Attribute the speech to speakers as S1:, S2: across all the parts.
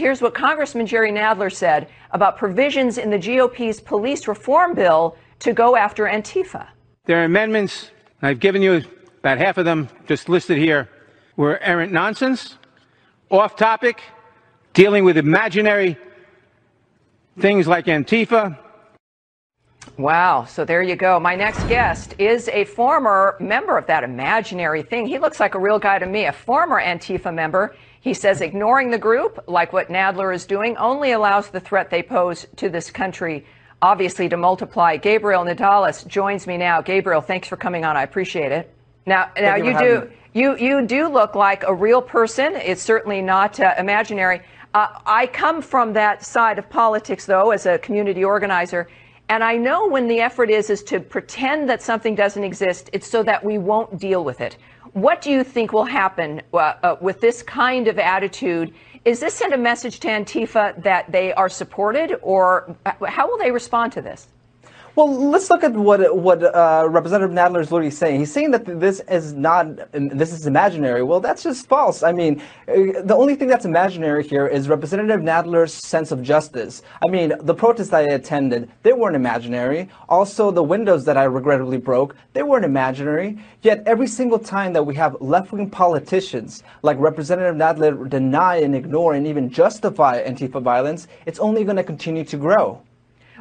S1: here's what Congressman Jerry Nadler said about provisions in the GOP's police reform bill to go after Antifa.
S2: There are amendments, I've given you about half of them just listed here, were errant nonsense, off topic, dealing with imaginary things like Antifa.
S1: Wow. So there you go. My next guest is a former member of that imaginary thing. He looks like a real guy to me, a former Antifa member. He says ignoring the group, like what Nadler is doing, only allows the threat they pose to this country, obviously, to multiply. Gabriel Nadales joins me now. Gabriel, thanks for coming on. I appreciate it. Now, now you, you do you you do look like a real person. It's certainly not uh, imaginary. Uh, I come from that side of politics, though, as a community organizer. And I know when the effort is is to pretend that something doesn't exist, it's so that we won't deal with it. What do you think will happen uh, uh, with this kind of attitude? Is this send a message to Antifa that they are supported, or uh, how will they respond to this?
S3: Well, let's look at what what uh, Representative Nadler is literally saying. He's saying that this is not this is imaginary. Well, that's just false. I mean, uh, the only thing that's imaginary here is Representative Nadler's sense of justice. I mean, the protests I attended, they weren't imaginary. Also, the windows that I regrettably broke, they weren't imaginary. Yet every single time that we have left-wing politicians like Representative Nadler deny and ignore and even justify Antifa violence, it's only going to continue to grow.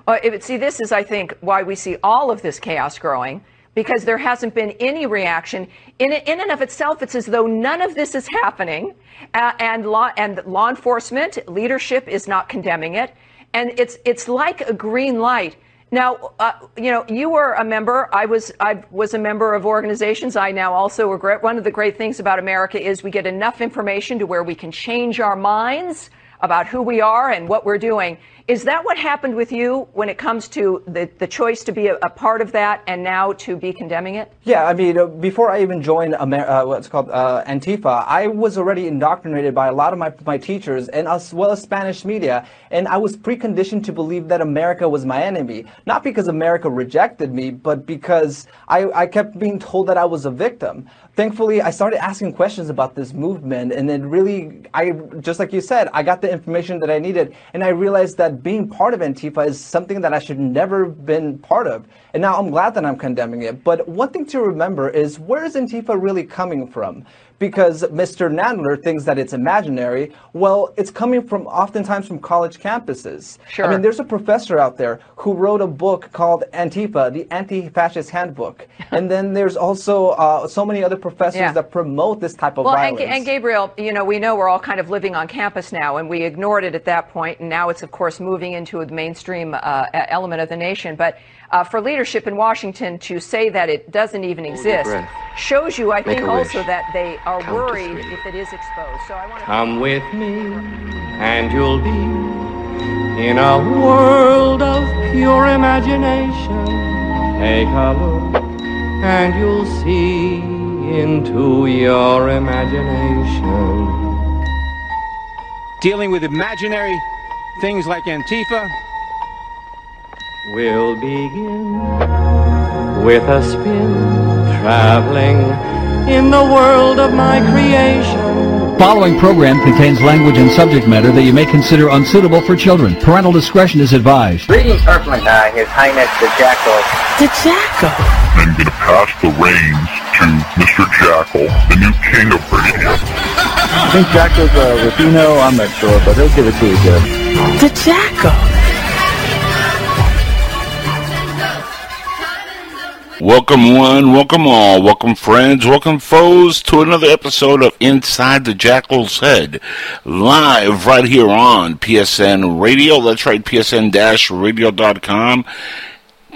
S1: Uh, see, this is, I think, why we see all of this chaos growing because there hasn't been any reaction. In, in and of itself, it's as though none of this is happening, uh, and law and law enforcement leadership is not condemning it, and it's it's like a green light. Now, uh, you know, you were a member. I was I was a member of organizations. I now also regret. One of the great things about America is we get enough information to where we can change our minds about who we are and what we're doing. Is that what happened with you when it comes to the, the choice to be a, a part of that and now to be condemning it?
S3: Yeah, I mean, uh, before I even joined Amer- uh, what's called uh, Antifa, I was already indoctrinated by a lot of my, my teachers and as well as Spanish media. And I was preconditioned to believe that America was my enemy. Not because America rejected me, but because I, I kept being told that I was a victim thankfully I started asking questions about this movement and it really I just like you said I got the information that I needed and I realized that being part of Antifa is something that I should never have been part of and now I'm glad that I'm condemning it. But one thing to remember is where is Antifa really coming from because Mr. Nadler thinks that it's imaginary. Well, it's coming from oftentimes from college campuses.
S1: Sure.
S3: I mean, there's a professor out there who wrote a book called Antifa, the Anti-Fascist Handbook, and then there's also uh, so many other professors yeah. that promote this type of
S1: well,
S3: violence.
S1: And, and Gabriel, you know, we know we're all kind of living on campus now, and we ignored it at that point, and now it's of course moving into the mainstream uh, element of the nation, but uh, for leadership in Washington to say that it doesn't even exist shows you, I think, also that they are Count worried if it is exposed. So I want to
S4: come with me, and you'll be in a world of pure imagination. Take a look, and you'll see into your imagination.
S2: Dealing with imaginary things like Antifa
S4: We'll begin with a spin, traveling in the world of my creation.
S5: Following program contains language and subject matter that you may consider unsuitable for children. Parental discretion is advised.
S6: Greetings, Earthling. Uh, His Highness the Jackal.
S7: The Jackal.
S8: I'm going to pass the reins to Mr. Jackal, the new king of radio.
S9: I think Jackal's a uh, Latino. I'm not sure, but he'll give it to you, Jeff.
S7: The Jackal.
S10: Welcome one, welcome all, welcome friends, welcome foes to another episode of Inside the Jackal's Head. Live right here on PSN Radio. That's right, psn-radio.com.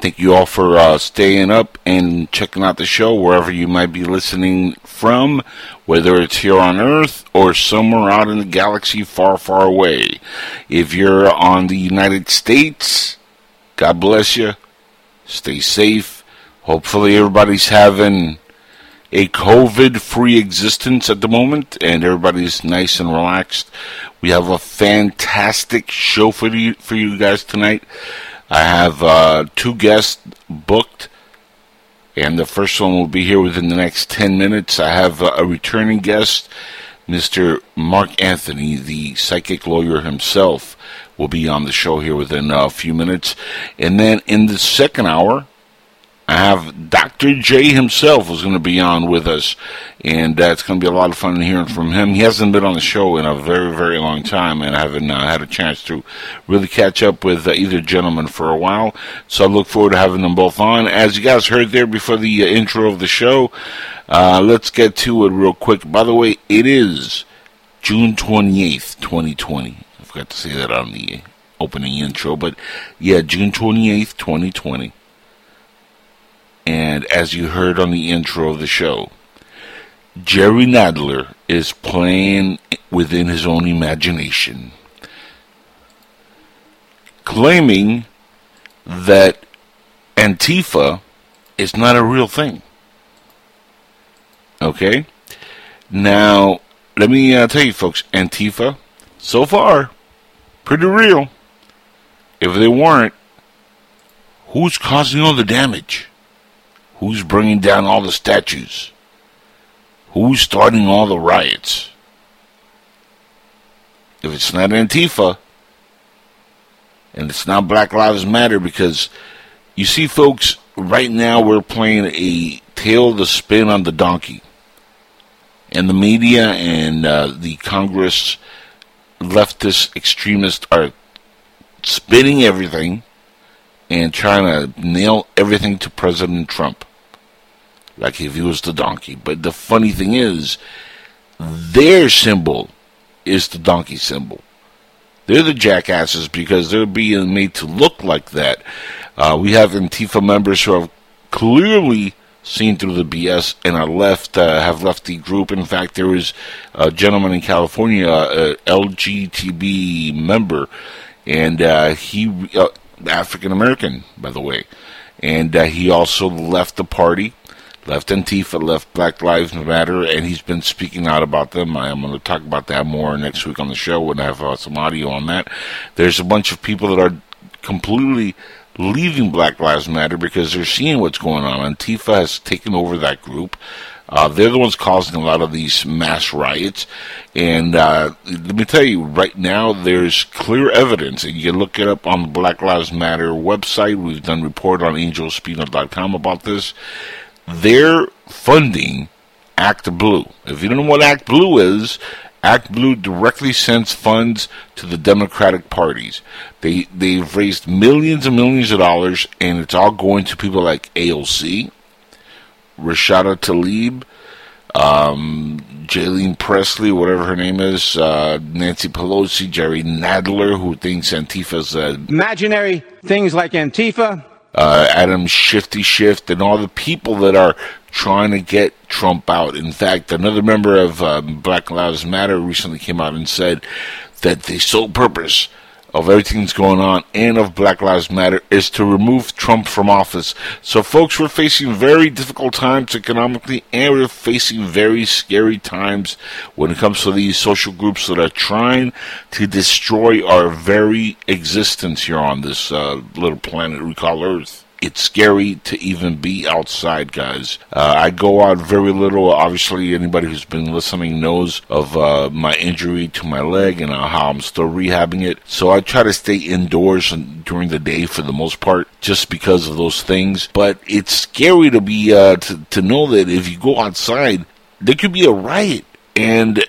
S10: Thank you all for uh, staying up and checking out the show wherever you might be listening from, whether it's here on Earth or somewhere out in the galaxy far, far away. If you're on the United States, God bless you. Stay safe Hopefully, everybody's having a COVID free existence at the moment and everybody's nice and relaxed. We have a fantastic show for you, for you guys tonight. I have uh, two guests booked, and the first one will be here within the next 10 minutes. I have a returning guest Mr. Mark Anthony, the psychic lawyer himself, will be on the show here within a few minutes. And then in the second hour, I have Dr. J himself who's going to be on with us, and uh, it's going to be a lot of fun hearing from him. He hasn't been on the show in a very, very long time, and I haven't uh, had a chance to really catch up with uh, either gentleman for a while. So I look forward to having them both on. As you guys heard there before the uh, intro of the show, uh, let's get to it real quick. By the way, it is June 28th, 2020. I forgot to say that on the opening intro, but yeah, June 28th, 2020. And as you heard on the intro of the show, Jerry Nadler is playing within his own imagination, claiming that Antifa is not a real thing. Okay? Now, let me uh, tell you, folks, Antifa, so far, pretty real. If they weren't, who's causing all the damage? Who's bringing down all the statues? Who's starting all the riots? If it's not Antifa, and it's not Black Lives Matter, because you see, folks, right now we're playing a tail the spin on the donkey. And the media and uh, the Congress leftist extremists are spinning everything and trying to nail everything to President Trump like if he was the donkey. But the funny thing is, their symbol is the donkey symbol. They're the jackasses because they're being made to look like that. Uh, we have Antifa members who have clearly seen through the BS and are left, uh, have left the group. In fact, there was a gentleman in California, a LGTB member, and uh, he, uh, African American, by the way, and uh, he also left the party left Antifa, left Black Lives Matter, and he's been speaking out about them. I'm going to talk about that more next week on the show when I have uh, some audio on that. There's a bunch of people that are completely leaving Black Lives Matter because they're seeing what's going on. Antifa has taken over that group. Uh, they're the ones causing a lot of these mass riots. And uh, let me tell you, right now, there's clear evidence, and you can look it up on the Black Lives Matter website. We've done report on angelspino.com about this they're funding Act Blue. If you don't know what Act Blue is, Act Blue directly sends funds to the Democratic parties. They they've raised millions and millions of dollars, and it's all going to people like AOC, Rashida Tlaib, um, Jaylene Presley, whatever her name is, uh, Nancy Pelosi, Jerry Nadler, who thinks Antifa's a
S2: imaginary things like Antifa,
S10: uh, Adam Shifty Schiff, and all the people that are trying to get Trump out. In fact, another member of um, Black Lives Matter recently came out and said that the sole purpose of everything that's going on and of Black Lives Matter is to remove Trump from office. So, folks, we're facing very difficult times economically, and we're facing very scary times when it comes to these social groups that are trying to destroy our very existence here on this uh, little planet we call Earth it's scary to even be outside, guys. Uh, I go out very little. Obviously, anybody who's been listening knows of uh, my injury to my leg and uh, how I'm still rehabbing it. So I try to stay indoors during the day for the most part, just because of those things. But it's scary to be uh, to to know that if you go outside, there could be a riot. And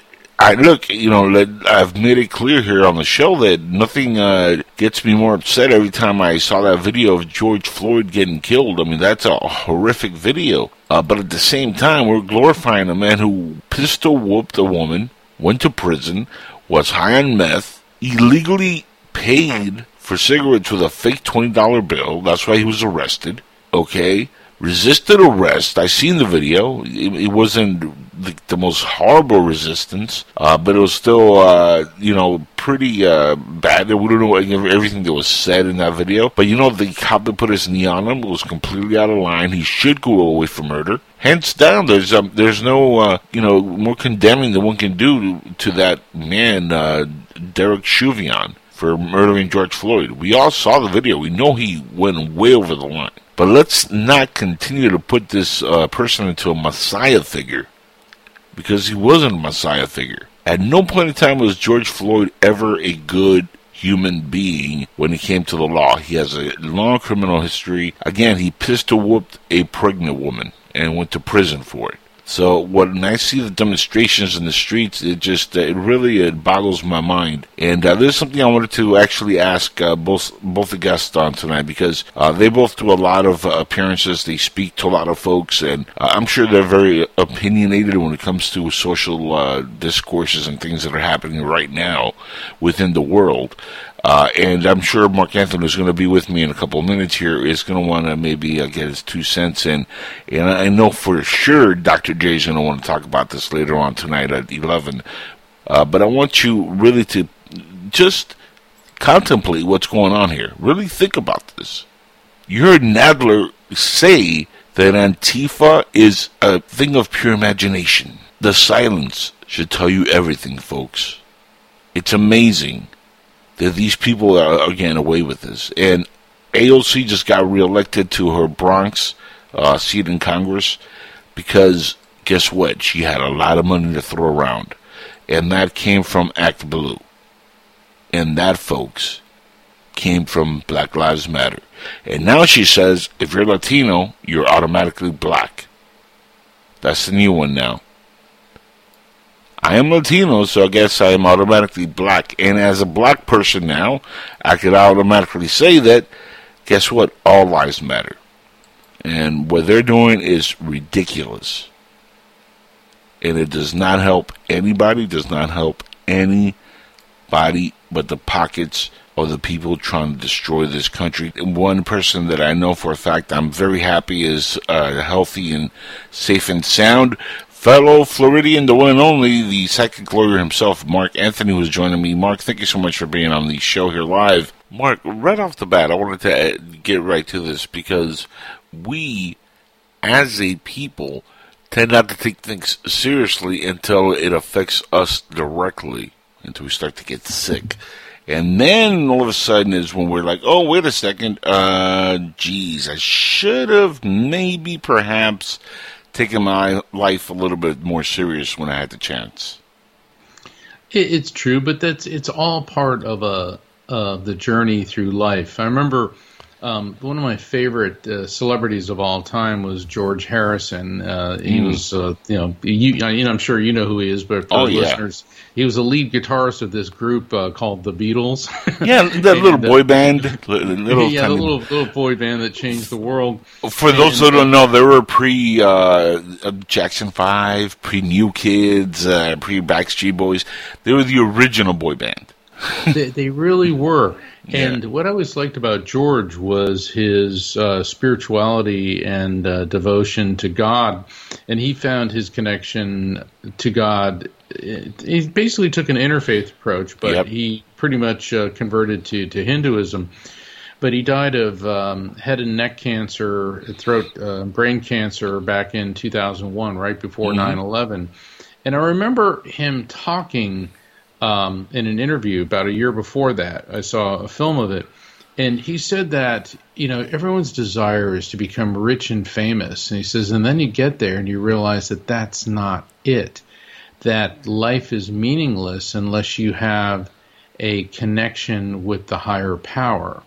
S10: I look, you know, I've made it clear here on the show that nothing uh, gets me more upset every time I saw that video of George Floyd getting killed. I mean, that's a horrific video. Uh, but at the same time, we're glorifying a man who pistol whooped a woman, went to prison, was high on meth, illegally paid for cigarettes with a fake $20 bill. That's why he was arrested. Okay? Resisted arrest. I seen the video. It, it wasn't the, the, most horrible resistance, uh, but it was still, uh, you know, pretty uh, bad. We don't know everything that was said in that video, but you know, the cop that put his knee on him was completely out of line. He should go away for murder. Hands down, there's um, there's no, uh, you know, more condemning than one can do to, to that man, uh, Derek Chauvin for murdering George Floyd. We all saw the video. We know he went way over the line. But let's not continue to put this uh, person into a messiah figure. because he wasn't a messiah figure. At no point in time was George Floyd ever a good human being when it came to the law. He has a long criminal history. Again, he pistol whooped a pregnant woman and went to prison for it. So when I see the demonstrations in the streets, it just uh, it really it boggles my mind. And uh, there's something I wanted to actually ask uh, both both the guests on tonight because uh, they both do a lot of uh, appearances. They speak to a lot of folks, and uh, I'm sure they're very opinionated when it comes to social discourses and things that are happening right now within the world. Uh, and I'm sure Mark Anthony is going to be with me in a couple of minutes here. Is going to want to maybe uh, get his two cents in, and I know for sure Dr. J is going to want to talk about this later on tonight at 11. Uh, but I want you really to just contemplate what's going on here. Really think about this. You heard Nadler say that Antifa is a thing of pure imagination. The silence should tell you everything, folks. It's amazing that these people are, are getting away with this. And AOC just got reelected to her Bronx uh, seat in Congress because guess what? She had a lot of money to throw around. And that came from Act Blue. And that, folks, came from Black Lives Matter. And now she says if you're Latino, you're automatically black. That's the new one now. I am Latino, so I guess I am automatically black. And as a black person now, I could automatically say that, guess what? All lives matter. And what they're doing is ridiculous. And it does not help anybody, does not help anybody but the pockets of the people trying to destroy this country. One person that I know for a fact I'm very happy is uh, healthy and safe and sound fellow Floridian, the one and only, the psychic lawyer himself, Mark Anthony, was joining me. Mark, thank you so much for being on the show here live. Mark, right off the bat, I wanted to uh, get right to this because we, as a people, tend not to take things seriously until it affects us directly, until we start to get sick. And then all of a sudden is when we're like, oh, wait a second, uh, geez, I should have maybe perhaps taking my life a little bit more serious when I had the chance.
S11: It's true, but that's it's all part of a of the journey through life. I remember um, one of my favorite uh, celebrities of all time was George Harrison. Uh, he mm. was, uh, you know, you, you know, I'm sure you know who he is, but for oh, listeners, yeah. he was a lead guitarist of this group uh, called the Beatles.
S10: yeah, that little boy band, little
S11: yeah, the little little boy band that changed the world.
S10: For and, those who don't know, they were pre uh, Jackson Five, pre New Kids, uh, pre Backstreet Boys. They were the original boy band.
S11: They, they really were. And what I always liked about George was his uh, spirituality and uh, devotion to God. And he found his connection to God. He basically took an interfaith approach, but yep. he pretty much uh, converted to, to Hinduism. But he died of um, head and neck cancer, throat, uh, brain cancer back in 2001, right before mm-hmm. 9 mm-hmm. 11. And I remember him talking um, in an interview about a year before that. I saw a film of it. And he said that, you know, everyone's desire is to become rich and famous. And he says, and then you get there and you realize that that's not it. That life is meaningless unless you have a connection with the higher power.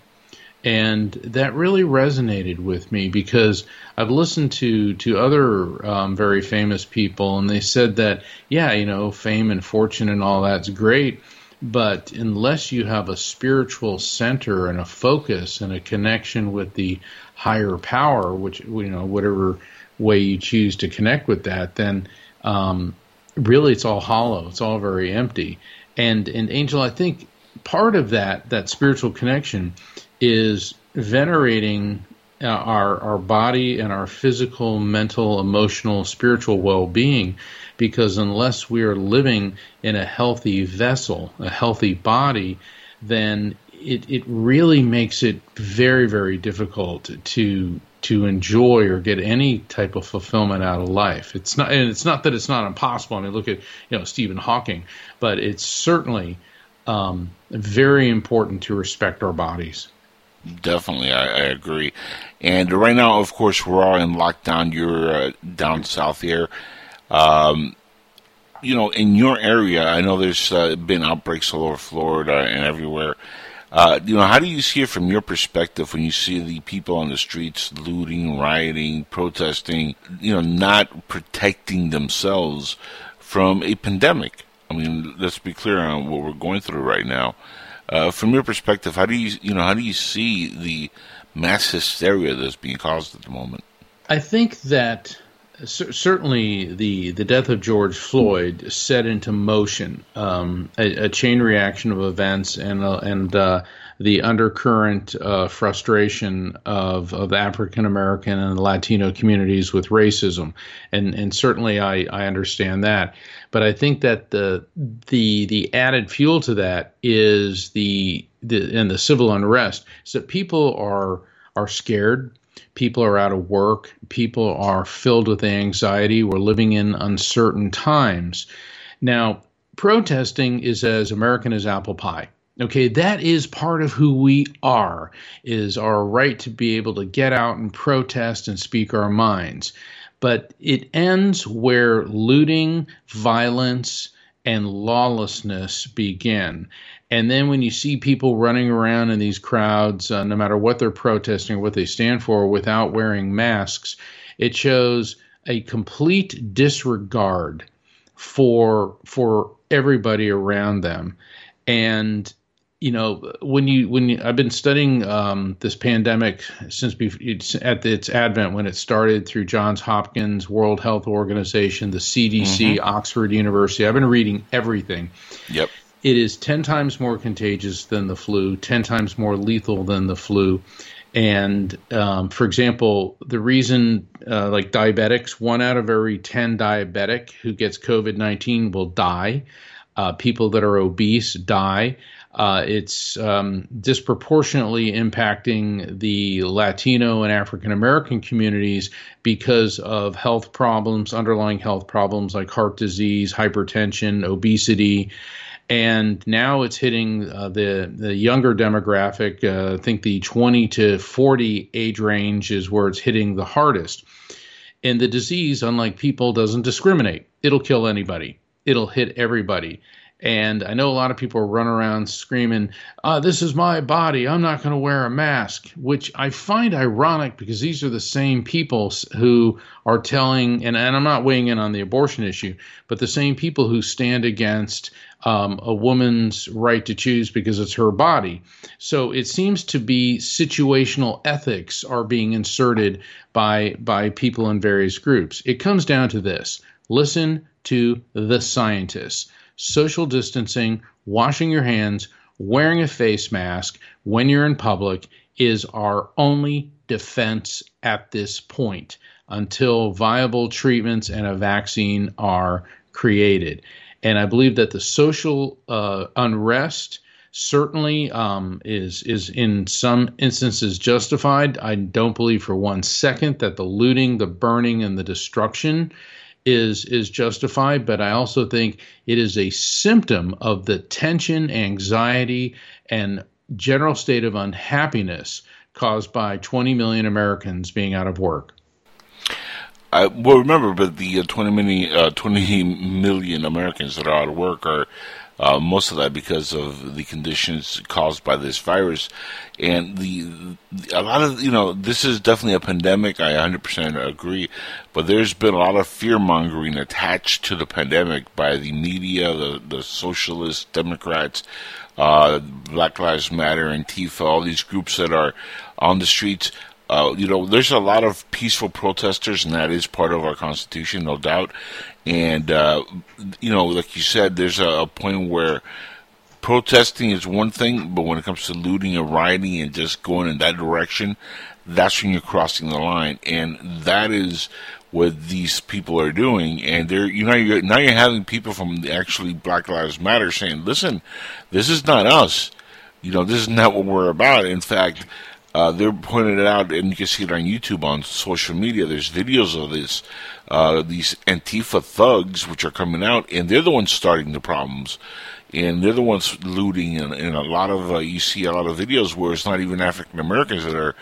S11: And that really resonated with me because I've listened to to other um, very famous people, and they said that yeah, you know, fame and fortune and all that's great, but unless you have a spiritual center and a focus and a connection with the higher power, which you know, whatever way you choose to connect with that, then um, really it's all hollow. It's all very empty. And and Angel, I think part of that that spiritual connection is venerating uh, our our body and our physical, mental, emotional, spiritual well-being because unless we are living in a healthy vessel, a healthy body, then it, it really makes it very, very difficult to to enjoy or get any type of fulfillment out of life. It's not and it's not that it's not impossible. I mean look at you know Stephen Hawking, but it's certainly um, very important to respect our bodies.
S10: Definitely, I, I, agree. And right now, of course, we're all in lockdown. You're uh, down south here. Um, you know, in your area, I know there's uh, been outbreaks all over Florida and everywhere. Uh, you know, how do you see it from your perspective when you see the people on the streets looting, rioting, protesting, you know, not protecting themselves from a pandemic? I mean, let's be clear on what we're going through right now. Uh, from your perspective, how do you, you know, how do you see the mass hysteria that's being caused at the moment?
S11: I think that certainly the the death of George Floyd set into motion um, a, a, chain reaction of events and uh, and uh, the undercurrent uh, frustration of, of African American and Latino communities with racism, and and certainly I, I understand that, but I think that the the the added fuel to that is the the and the civil unrest is that people are are scared People are out of work. People are filled with anxiety. We're living in uncertain times. Now, protesting is as American as apple pie. Okay, that is part of who we are, is our right to be able to get out and protest and speak our minds. But it ends where looting, violence, and lawlessness begin. And then when you see people running around in these crowds, uh, no matter what they're protesting or what they stand for, without wearing masks, it shows a complete disregard for for everybody around them. And you know, when you when you, I've been studying um, this pandemic since at its advent when it started through Johns Hopkins, World Health Organization, the CDC, mm-hmm. Oxford University. I've been reading everything.
S10: Yep
S11: it is 10 times more contagious than the flu, 10 times more lethal than the flu. And um, for example, the reason, uh, like diabetics, one out of every 10 diabetic who gets COVID 19 will die. Uh, people that are obese die. Uh, it's um, disproportionately impacting the Latino and African American communities because of health problems, underlying health problems like heart disease, hypertension, obesity and now it's hitting uh, the the younger demographic. Uh, I think the 20 to 40 age range is where it's hitting the hardest. And the disease, unlike people, doesn't discriminate. It'll kill anybody. It'll hit everybody. And I know a lot of people run around screaming, uh, This is my body. I'm not going to wear a mask, which I find ironic because these are the same people who are telling, and, and I'm not weighing in on the abortion issue, but the same people who stand against um, a woman's right to choose because it's her body. So it seems to be situational ethics are being inserted by, by people in various groups. It comes down to this listen to the scientists social distancing, washing your hands, wearing a face mask when you're in public is our only defense at this point until viable treatments and a vaccine are created. And I believe that the social uh, unrest certainly um, is is in some instances justified. I don't believe for one second that the looting, the burning, and the destruction is is justified, but I also think it is a symptom of the tension, anxiety, and general state of unhappiness caused by 20 million Americans being out of work.
S10: I, well, remember, but the uh, 20, million, uh, 20 million Americans that are out of work are uh, most of that because of the conditions caused by this virus, and the a lot of you know this is definitely a pandemic. I 100% agree, but there's been a lot of fear mongering attached to the pandemic by the media, the the socialist Democrats, uh, Black Lives Matter, and Antifa, all these groups that are on the streets. Uh, you know, there's a lot of peaceful protesters, and that is part of our Constitution, no doubt. And, uh, you know, like you said, there's a, a, point where protesting is one thing, but when it comes to looting and rioting and just going in that direction, that's when you're crossing the line. And that is what these people are doing. And they're, you know, you're, now you're having people from actually Black Lives Matter saying, listen, this is not us. You know, this is not what we're about. In fact, uh, they're pointing it out, and you can see it on YouTube, on social media. There's videos of this, uh, these Antifa thugs, which are coming out, and they're the ones starting the problems, and they're the ones looting. And, and a lot of uh, you see a lot of videos where it's not even African Americans that are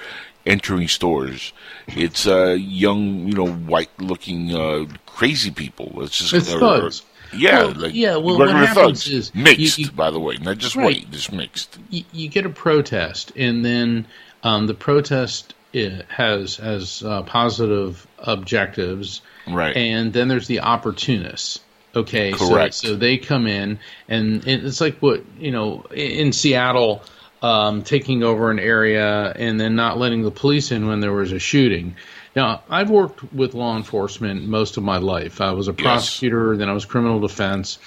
S10: entering stores. It's uh, young, you know, white-looking uh, crazy people. It's just
S11: it's thugs.
S10: Yeah,
S11: Well,
S10: like
S11: yeah, well, what
S10: regular
S11: happens
S10: thugs.
S11: is
S10: mixed,
S11: you- you-
S10: by the way, not just
S11: Right.
S10: white, just mixed.
S11: you, you get a protest, and then um, the protest uh, has has uh, positive objectives,
S10: Right.
S11: And then there's the opportunists. Okay, so-
S10: Correct.
S11: So, they come in, and it's like what you know in Seattle. Um, taking over an area and then not letting the police in when there was a shooting. Now, I've worked with law enforcement most of my life. I was a prosecutor, then I was criminal defense.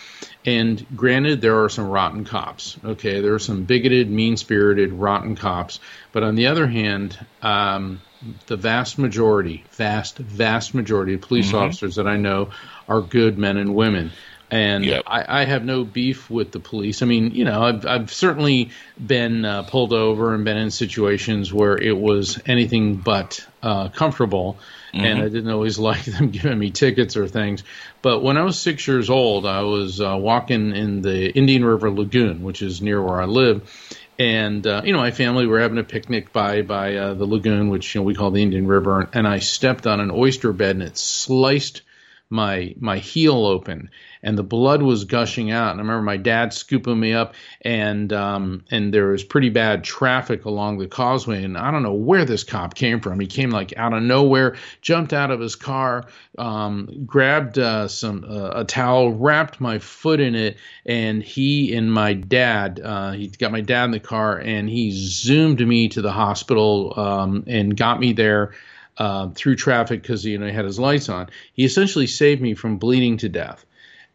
S11: And granted, there are some rotten cops. Okay, there are some bigoted, mean spirited, rotten cops. But on the other hand, um, the vast majority, vast, vast majority of police
S10: Mhm.
S11: officers that I know are good men and women. And I, I have no beef with the police. I mean, you know, I've, I've certainly been uh, pulled over and been in situations where it was anything but uh, comfortable, and
S10: Mhm.
S11: I didn't always like them giving me tickets or things. But when I was six years old, I was uh, walking in the Indian River Lagoon, which is near where I live, and uh, you know, my family were having a picnic by by uh, the lagoon, which you know we call the Indian River, and I stepped on an oyster bed and it sliced my my heel open and the blood was gushing out and I remember my dad scooping me up and um and there was pretty bad traffic along the causeway and I don't know where this cop came from he came like out of nowhere jumped out of his car um grabbed uh, some uh, a towel wrapped my foot in it and he and my dad uh he got my dad in the car and he zoomed me to the hospital um and got me there uh, through traffic because you know he had his lights on. He essentially saved me from bleeding to death.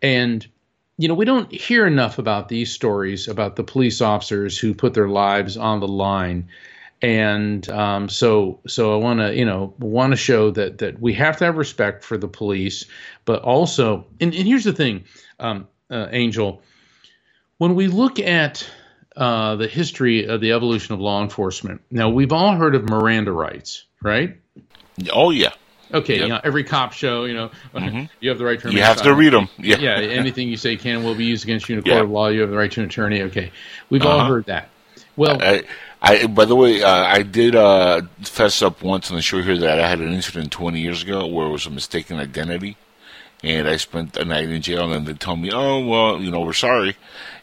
S11: And you know we don't hear enough about these stories about the police officers who put their lives on the line. And um, so, so I want to, you know, want to show that that we have to have respect for the police, but also, and, and here's the thing, um, uh, Angel, when we look at uh, the history of the evolution of law enforcement, now we've all heard of Miranda rights, right?
S10: Oh yeah.
S11: Okay,
S10: Yep.
S11: you know, every cop show, you know, you have the right to
S10: You have to read 'em. Yeah.
S11: yeah. Anything you say can will be used against you in a court
S10: Yeah.
S11: of law. You have the right to an attorney. Okay, we've all
S10: Uh-huh.
S11: heard that. Well,
S10: I, I by the way, uh, I did uh, fess up once on the show here that I had an incident 20 years ago where it was a mistaken identity, and I spent a night in jail, and then they told me, "Oh, well, you know, we're sorry,"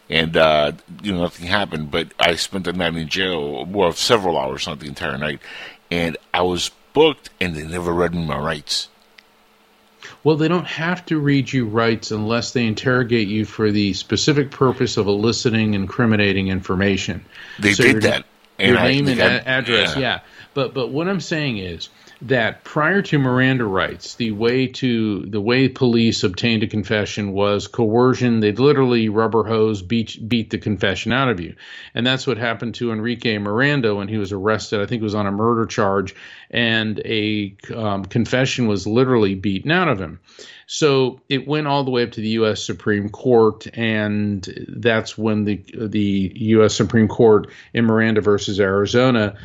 S10: and uh, you know, nothing happened. But I spent the night in jail, well, several hours, not the entire night, and I was booked, and they never read me my rights.
S11: Well, they don't have to read you rights unless they interrogate you for the specific purpose of eliciting incriminating information.
S10: They
S11: So
S10: did
S11: your-
S10: that, and
S11: Your
S10: I
S11: name and address,
S10: yeah.
S11: yeah. But but what I'm saying is that prior to Miranda rights, the way to the way police obtained a confession was coercion. They'd literally rubber hose beat beat the confession out of you, and that's what happened to Enrique Miranda when he was arrested. I think it was on a murder charge, and a um, confession was literally beaten out of him. So it went all the way up to the U.S. Supreme Court, and that's when the the U.S. Supreme Court in Miranda versus Arizona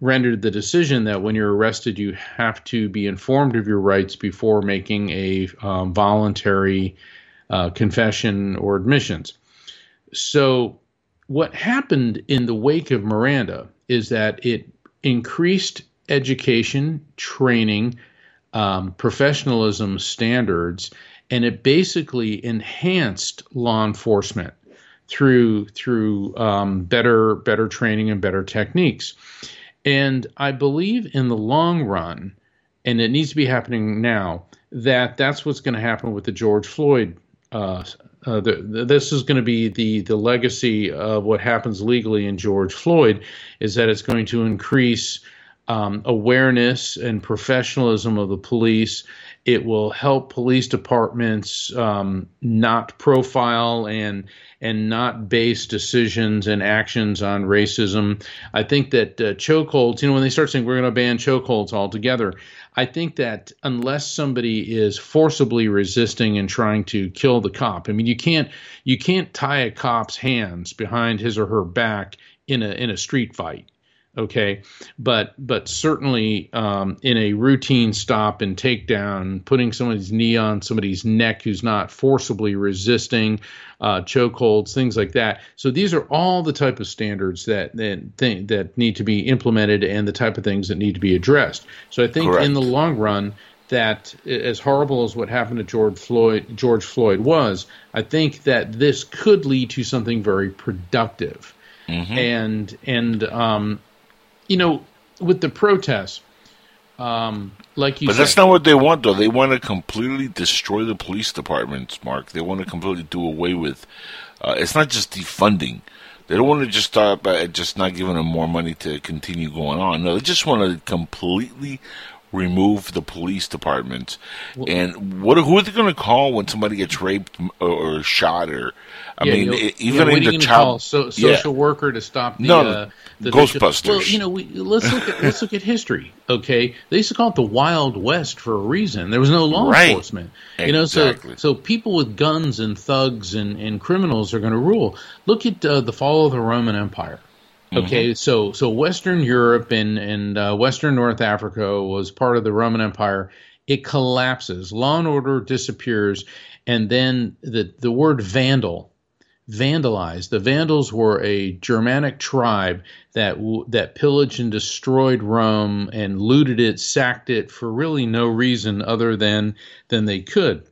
S11: rendered the decision that when you're arrested, you have to be informed of your rights before making a um, voluntary uh, confession or admissions. So what happened in the wake of Miranda is that it increased education, training, um, professionalism standards, and it basically enhanced law enforcement through through um, better better training and better techniques. And I believe in the long run, and it needs to be happening now, that that's what's going to happen with the George Floyd. Uh, uh, the, the, this is going to be the the legacy of what happens legally in George Floyd, is that it's going to increase um, awareness and professionalism of the police. It will help police departments um, not profile and and not base decisions and actions on racism. I think that uh, chokeholds, you know, when they start saying we're going to ban chokeholds altogether, I think that unless somebody is forcibly resisting and trying to kill the cop, I mean, you can't you can't tie a cop's hands behind his or her back in a in a street fight okay but but certainly um, in a routine stop and takedown putting somebody's knee on somebody's neck who's not forcibly resisting uh, chokeholds things like that so these are all the type of standards that that thing, that need to be implemented and the type of things that need to be addressed so i think
S10: Correct.
S11: in the long run that as horrible as what happened to George Floyd, George Floyd was, I think that this could lead to something very productive.
S10: Mm-hmm.
S11: And and um, you know, with the protests, um, like you
S10: But
S11: said,
S10: that's not what they want, though. They want to completely destroy the police departments, Mark. They want to completely do away with. Uh, it's not just defunding. They don't want to just stop at just not giving them more money to continue going on. No, they just want to completely remove the police departments. and what? Who are they going to call when somebody gets raped or, or shot? Or I
S11: Yeah,
S10: mean,
S11: yeah,
S10: even
S11: what
S10: in the child
S11: call so,
S10: Yeah.
S11: social worker to stop the,
S10: No,
S11: uh, the
S10: Ghostbusters.
S11: Well, you know, we, let's look at let's look at history. Okay, they used to call it the Wild West for a reason. There was no law
S10: Right.
S11: enforcement. You know,
S10: Exactly.
S11: so so people with guns and thugs and, and criminals are going to rule. Look at uh, the fall of the Roman Empire. Okay, so so Western Europe and and uh, Western North Africa was part of the Roman Empire. It collapses, law and order disappears, and then the the word vandal, vandalized. The Vandals were a Germanic tribe that that pillaged and destroyed Rome and looted it, sacked it for really no reason other than than they could.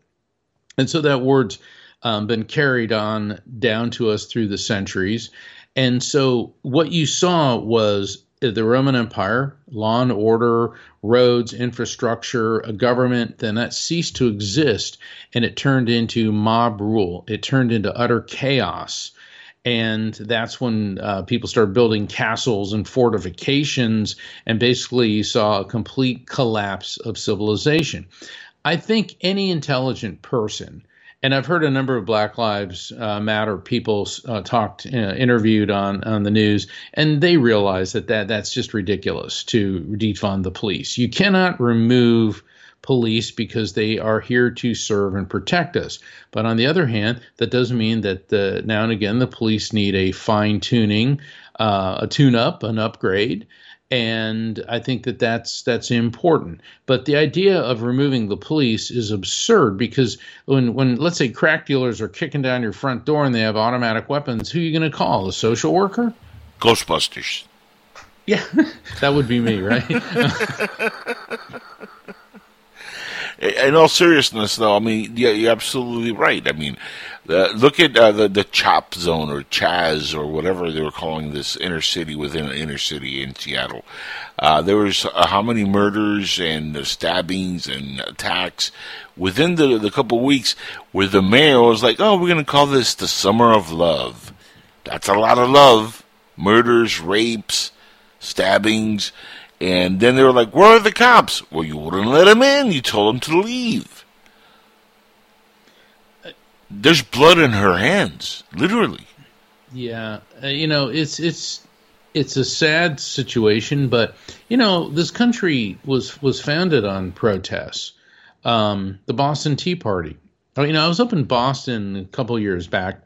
S11: And so that word's um, been carried on down to us through the centuries. And so what you saw was the Roman Empire, law and order, roads, infrastructure, a government, then that ceased to exist and it turned into mob rule. It turned into utter chaos. And that's when uh, people started building castles and fortifications, and basically you saw a complete collapse of civilization. I think any intelligent person, and I've heard a number of Black Lives uh, Matter people uh, talked, uh, interviewed on on the news, and they realize that, that that's just ridiculous to defund the police. You cannot remove police because they are here to serve and protect us. But on the other hand, that doesn't mean that the, now and again the police need a fine tuning, uh, a tune up, an upgrade and I think that that's that's important. But the idea of removing the police is absurd because when when let's say crack dealers are kicking down your front door and they have automatic weapons, who are you going to call? A social worker?
S10: Ghostbusters.
S11: Yeah, that would be me, right?
S10: In all seriousness, though, I mean, yeah, you're absolutely right. I mean, uh, look at uh, the the Chop Zone or Chaz or whatever they were calling this inner city within an inner city in Seattle. Uh, there was uh, how many murders and uh, stabbings and attacks within the the couple weeks where the mayor was like, "Oh, we're going to call this the Summer of Love." That's a lot of love. Murders, rapes, stabbings. And then they were like, Where are the cops? Well, you wouldn't let them in. You told them to leave. There's blood in her hands, literally.
S11: Yeah, uh, you know, it's it's it's a sad situation, but you know, this country was was founded on protests. Um, the Boston Tea Party. Oh, you know, I was up in Boston a couple years back,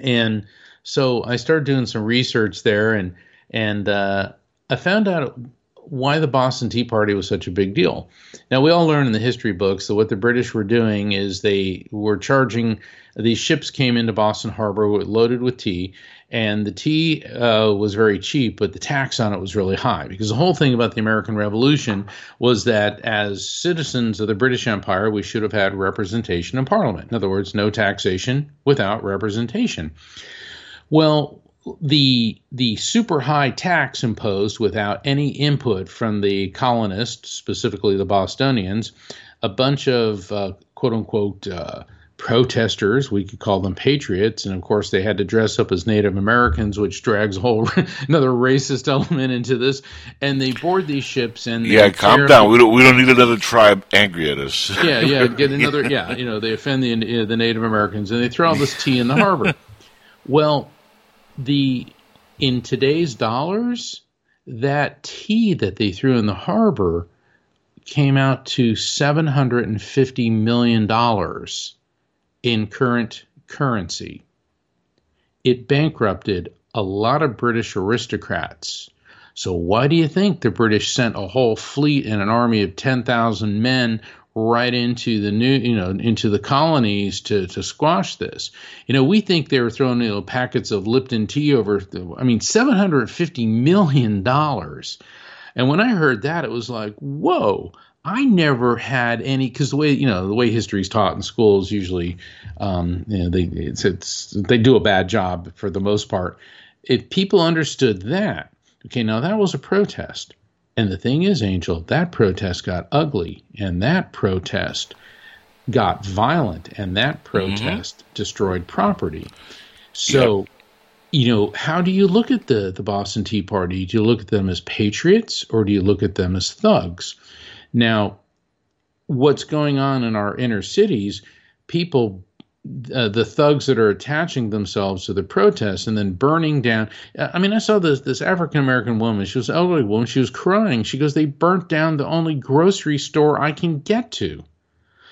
S11: and so I started doing some research there, and and uh, I found out why the Boston Tea Party was such a big deal. Now, we all learn in the history books that what the British were doing is they were charging, these ships came into Boston Harbor loaded with tea, and the tea uh, was very cheap, but the tax on it was really high because the whole thing about the American Revolution was that as citizens of the British Empire, we should have had representation in Parliament. In other words, no taxation without representation. Well, the the super high tax imposed without any input from the colonists, specifically the Bostonians, a bunch of uh, quote unquote uh, protesters, we could call them patriots, and of course they had to dress up as Native Americans, which drags a whole another racist element into this. And they board these ships and
S10: Yeah, calm down. We don't, we don't need another tribe angry at us.
S11: yeah, yeah, get another. Yeah, you know, they offend the uh, the Native Americans and they throw all this tea in the harbor. well, the in today's dollars, that tea that they threw in the harbor came out to seven hundred and fifty million dollars in current currency. It bankrupted a lot of British aristocrats. So why do you think the British sent a whole fleet and an army of 10,000 men right into the new, you know, into the colonies to, to squash this? You know, we think they were throwing you know, packets of Lipton tea over, the, I mean, $750 million. And when I heard that, it was like, whoa, I never had any because the way you know the way history is taught in schools usually, um, you know, they it's, it's they do a bad job for the most part. If people understood that, okay, now that was a protest, and the thing is, Angel, that protest got ugly, and that protest got violent, and that protest mm-hmm. destroyed property. So. Yep you know, how do you look at the the Boston Tea Party? Do you look at them as patriots or do you look at them as thugs? Now, what's going on in our inner cities? People, uh, the thugs that are attaching themselves to the protests and then burning down. I mean, I saw this this African American woman. She was an elderly woman. She was crying. She goes, "They burnt down the only grocery store I can get to."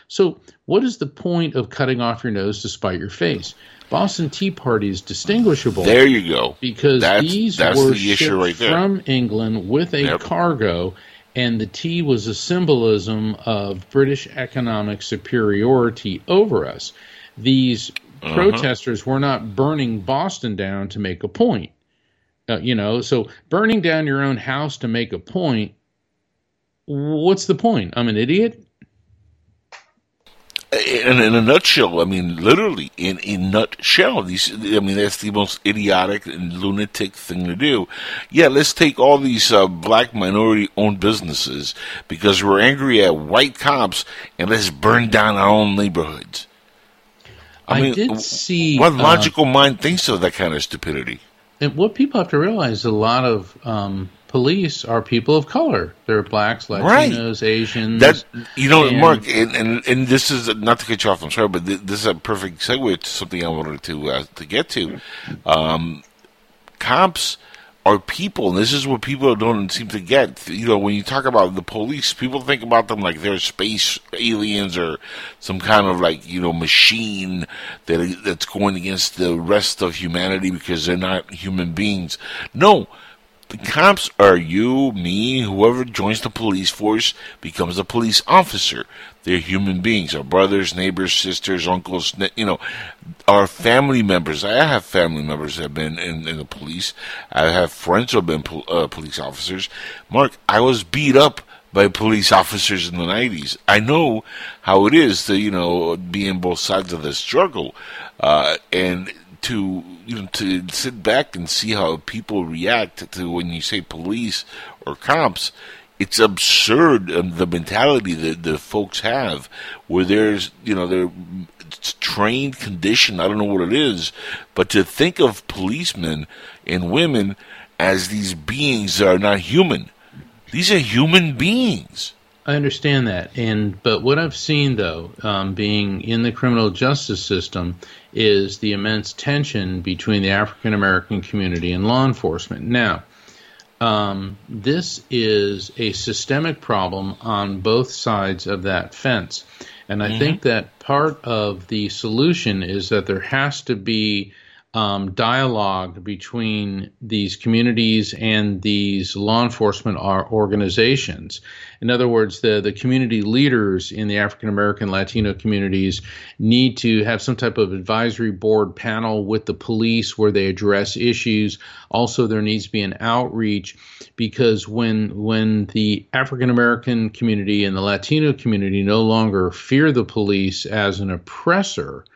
S11: So, what is the point of cutting off your nose to spite your face? Boston Tea Party is distinguishable.
S10: There you go.
S11: Because that's, these that's were the shipped right from England with a yep. cargo, and the tea was a symbolism of British economic superiority over us. These uh-huh. protesters were not burning Boston down to make a point. Uh, you know, so burning down your own house to make a point. What's the point? I'm an idiot
S10: in, in, a nutshell, I mean, literally, in a nutshell, these, I mean, that's the most idiotic and lunatic thing to do. Yeah, let's take all these uh, black minority owned businesses because we're angry at white cops and let's burn down our own neighborhoods.
S11: I, I mean, did see.
S10: What uh, logical uh, mind thinks of that kind of stupidity?
S11: And what people have to realize is a lot of um, police are people of color. They're blacks, Latinos, right. Asians.
S10: That you know, and, Mark, and, and, and this is not to cut you off. I'm sorry, but this is a perfect segue to something I wanted to uh, to get to. Um, cops are people, and this is what people don't seem to get. You know, when you talk about the police, people think about them like they're space aliens or some kind of like you know machine that that's going against the rest of humanity because they're not human beings. No the cops are you, me, whoever joins the police force becomes a police officer. They're human beings, our brothers, neighbors, sisters, uncles, you know, our family members. I have family members that have been in, in the police. I have friends who have been pol- uh, police officers. Mark, I was beat up by police officers in the 90s. I know how it is to, you know, be in both sides of the struggle. Uh, and to you know to sit back and see how people react to when you say police or cops. It's absurd um, the mentality that the folks have, where there's you know they're trained condition. I don't know what it is, but to think of policemen and women as these beings that are not human. These are human beings.
S11: I understand that, and but what I've seen though, um, being in the criminal justice system, is the immense tension between the African American community and law enforcement. Now, um, this is a systemic problem on both sides of that fence, and I mm-hmm. think that part of the solution is that there has to be um, dialogue between these communities and these law enforcement organizations. In other words, the, the community leaders in the African American Latino communities need to have some type of advisory board panel with the police where they address issues. Also, there needs to be an outreach because when when the African American community and the Latino community no longer fear the police as an oppressor,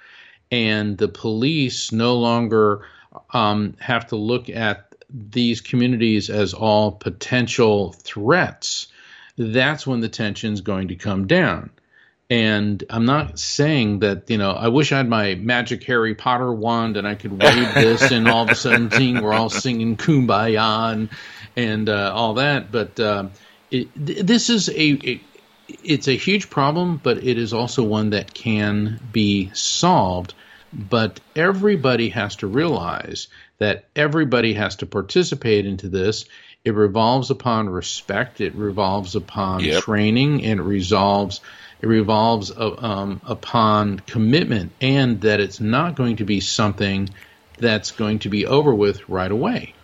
S11: and the police no longer um, have to look at these communities as all potential threats, that's when the tension is going to come down. And I'm not saying that, you know, I wish I had my magic Harry Potter wand and I could wave this and all of a sudden we're all singing Kumbaya and, and uh, all that. But uh, it, this is a, a, it's a huge problem, but it is also one that can be solved. But everybody has to realize that everybody has to participate into this. It revolves upon respect. It revolves upon yep. training, and it resolves it revolves uh, um, upon commitment, and that it's not going to be something that's going to be over with right away.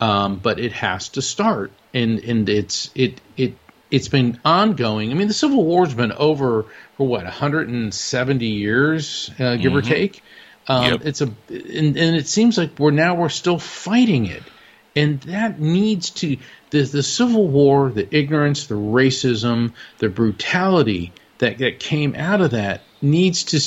S11: Um, but it has to start, and and it's it it it's been ongoing. I mean, the Civil War's been over for what 170 years, uh, give mm-hmm. or take. Um, yep. It's a and, and, it seems like we're now we're still fighting it, And that needs to the the Civil War, the ignorance, the racism, the brutality that that came out of that needs to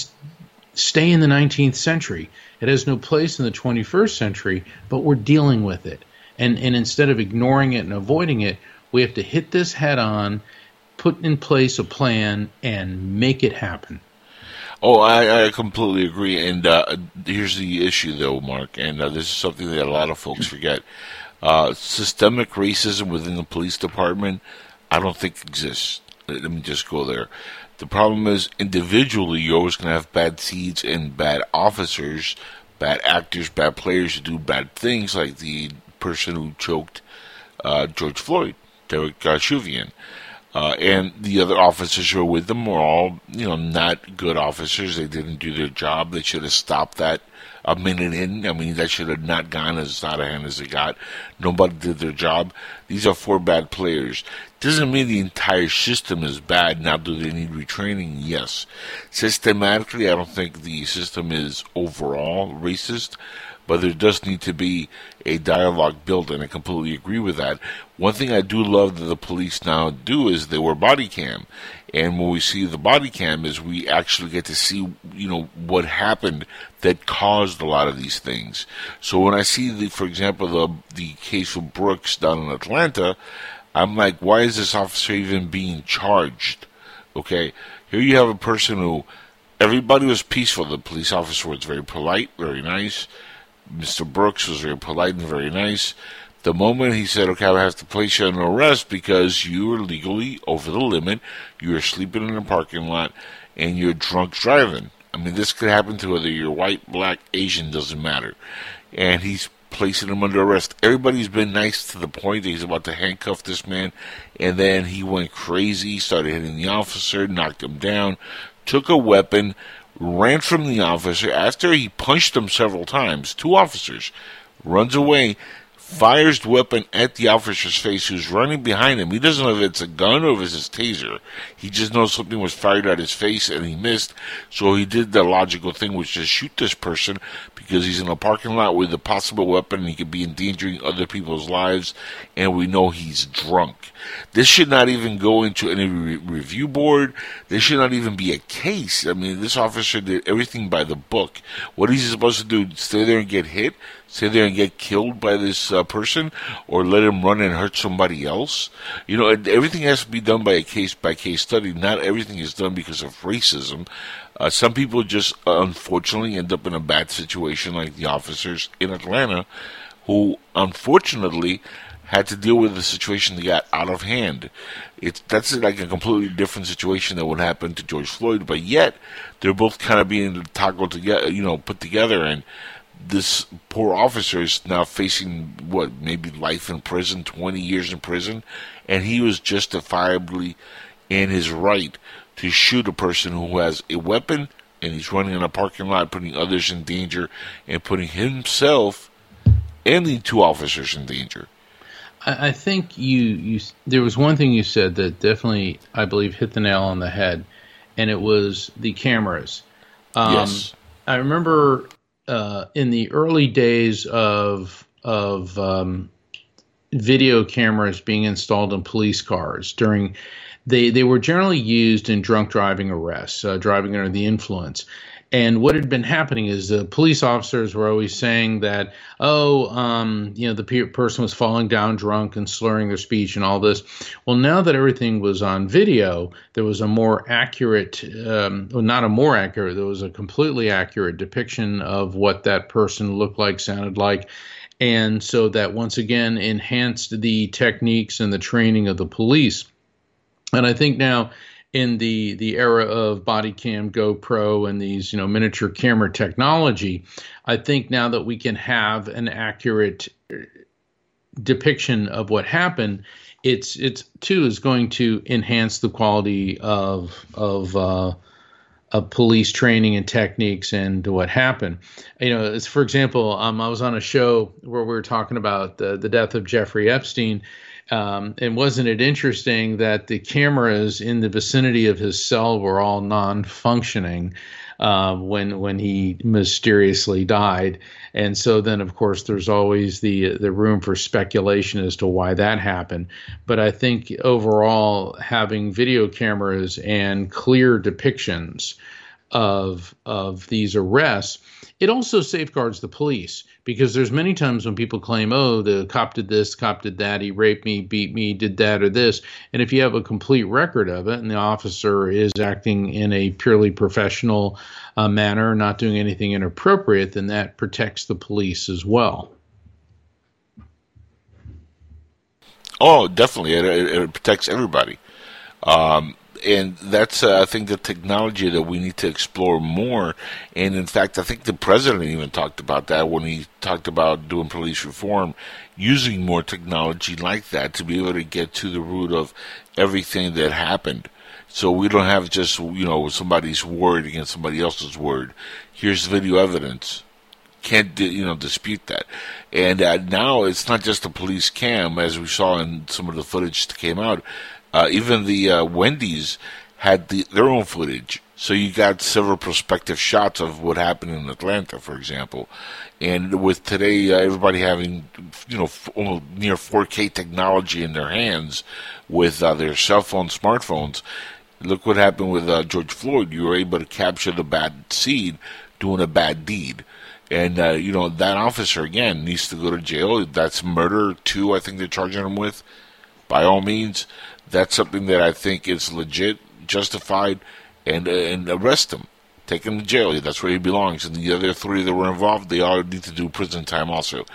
S11: stay in the 19th century. It has no place in the 21st century, but we're dealing with it. And and instead of ignoring it and avoiding it, we have to hit this head on, put in place a plan, and make it happen.
S10: Oh, I, I completely agree. And uh, here's the issue, though, Mark, and uh, this is something that a lot of folks forget. Uh, systemic racism within the police department, I don't think exists. Let me just go there. The problem is, individually, you're always going to have bad seeds and bad officers, bad actors, bad players who do bad things, like the person who choked uh, George Floyd, Derek Chauvin. Uh, and the other officers who were with them were all, you know, not good officers. They didn't do their job. They should have stopped that a minute in. I mean, that should have not gone as out of hand as it got. Nobody did their job. These are four bad players. Doesn't mean the entire system is bad. Now, do they need retraining? Yes. Systematically, I don't think the system is overall racist but there does need to be a dialogue built, and I completely agree with that. One thing I do love that the police now do is they wear body cam, and when we see the body cam, is we actually get to see, you know, what happened that caused a lot of these things. So when I see the, for example, the the case of Brooks down in Atlanta, I'm like, why is this officer even being charged? Okay, here you have a person who everybody was peaceful. The police officer was very polite, very nice Mr. Brooks was very polite and very nice. The moment he said, okay, I have to place you under arrest because you are legally over the limit, you are sleeping in a parking lot, and you're drunk driving. I mean, this could happen to whether you're white, black, Asian, doesn't matter. And he's placing him under arrest. Everybody's been nice to the point that he's about to handcuff this man, and then he went crazy, started hitting the officer, knocked him down, took a weapon, ran from the officer after he punched him several times. Two officers runs away, fires the weapon at the officer's face who's running behind him. He doesn't know if it's a gun or if it's his taser. He just knows something was fired at his face and he missed. So he did the logical thing, which is shoot this person because he's in a parking lot with a possible weapon and he could be endangering other people's lives. And we know he's drunk. This should not even go into any re- review board. This should not even be a case. I mean, this officer did everything by the book. What is he supposed to do? Stay there and get hit? Stay there and get killed by this uh, person? Or let him run and hurt somebody else? You know, everything has to be done by a case by case study. Not everything is done because of racism. Uh, some people just uh, unfortunately end up in a bad situation, like the officers in Atlanta, who unfortunately had to deal with a situation that got out of hand. It's that's like a completely different situation than what happened to George Floyd, but yet they're both kind of being toggled together, you know, put together, and this poor officer is now facing what maybe life in prison, twenty years in prison, and he was justifiably in his right to shoot a person who has a weapon and he's running in a parking lot, putting others in danger and putting himself and the two officers in danger.
S11: I, I think you you there was one thing you said that definitely I believe hit the nail on the head, and it was the cameras. Um, yes, I remember uh, in the early days of of um, video cameras being installed in police cars during they they were generally used in drunk driving arrests, uh, driving under the influence. And what had been happening is the police officers were always saying that, oh, um, you know, the pe- person was falling down drunk and slurring their speech and all this. Well, now that everything was on video, there was a more accurate, um, well, not a more accurate, there was a completely accurate depiction of what that person looked like, sounded like. And so that once again enhanced the techniques and the training of the police. And I think now in the the era of body cam GoPro and these you know miniature camera technology, I think now that we can have an accurate uh, depiction of what happened, it's it's too is going to enhance the quality of of uh, of police training and techniques and what happened. You know, for example, um, I was on a show where we were talking about the the death of Jeffrey Epstein um, and wasn't it interesting that the cameras in the vicinity of his cell were all non functioning? um, when when he mysteriously died. And so then, of course, there's always the the room for speculation as to why that happened. But I think overall, having video cameras and clear depictions of of these arrests, it also safeguards the police because there's many times when people claim, oh, the cop did this, cop did that, he raped me, beat me, did that or this. And if you have a complete record of it and the officer is acting in a purely professional uh, manner, not doing anything inappropriate, then that protects the police as well.
S10: Oh, definitely. It, it, it protects everybody. Um, and that's uh, I think the technology that we need to explore more. And in fact, I think the president even talked about that when he talked about doing police reform, using more technology like that to be able to get to the root of everything that happened. So we don't have just you know somebody's word against somebody else's word. Here's video evidence. Can't you know dispute that? And uh, now it's not just a police cam, as we saw in some of the footage that came out uh, even the uh, Wendy's had the, their own footage. So you got several prospective shots of what happened in Atlanta, for example. And with today, uh, everybody having, you know, f- near 4K technology in their hands with uh, their cell phone, smartphones, look what happened with uh, George Floyd. You were able to capture the bad seed doing a bad deed. And, uh, you know, that officer, again, needs to go to jail. That's murder, too, I think they're charging him with, by all means that's something that I think is legit, justified, and and arrest him, take him to jail. That's where he belongs. And the other three that were involved, they all need to do prison time also.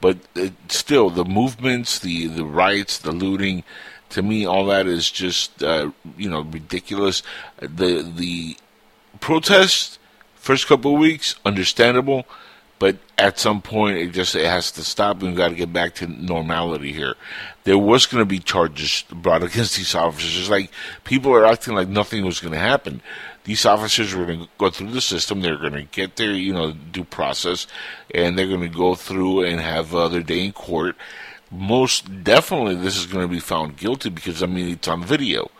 S10: But uh, still, the movements, the the riots, the looting, to me, all that is just uh, you know ridiculous. The the protests first couple of weeks understandable but at some point it just it has to stop we've got to get back to normality here there was going to be charges brought against these officers. It's like people are acting like nothing was going to happen. These officers were going to go through the system they're going to get their you know due process and they're going to go through and have uh, their day in court. Most definitely this is going to be found guilty because i mean it's on video.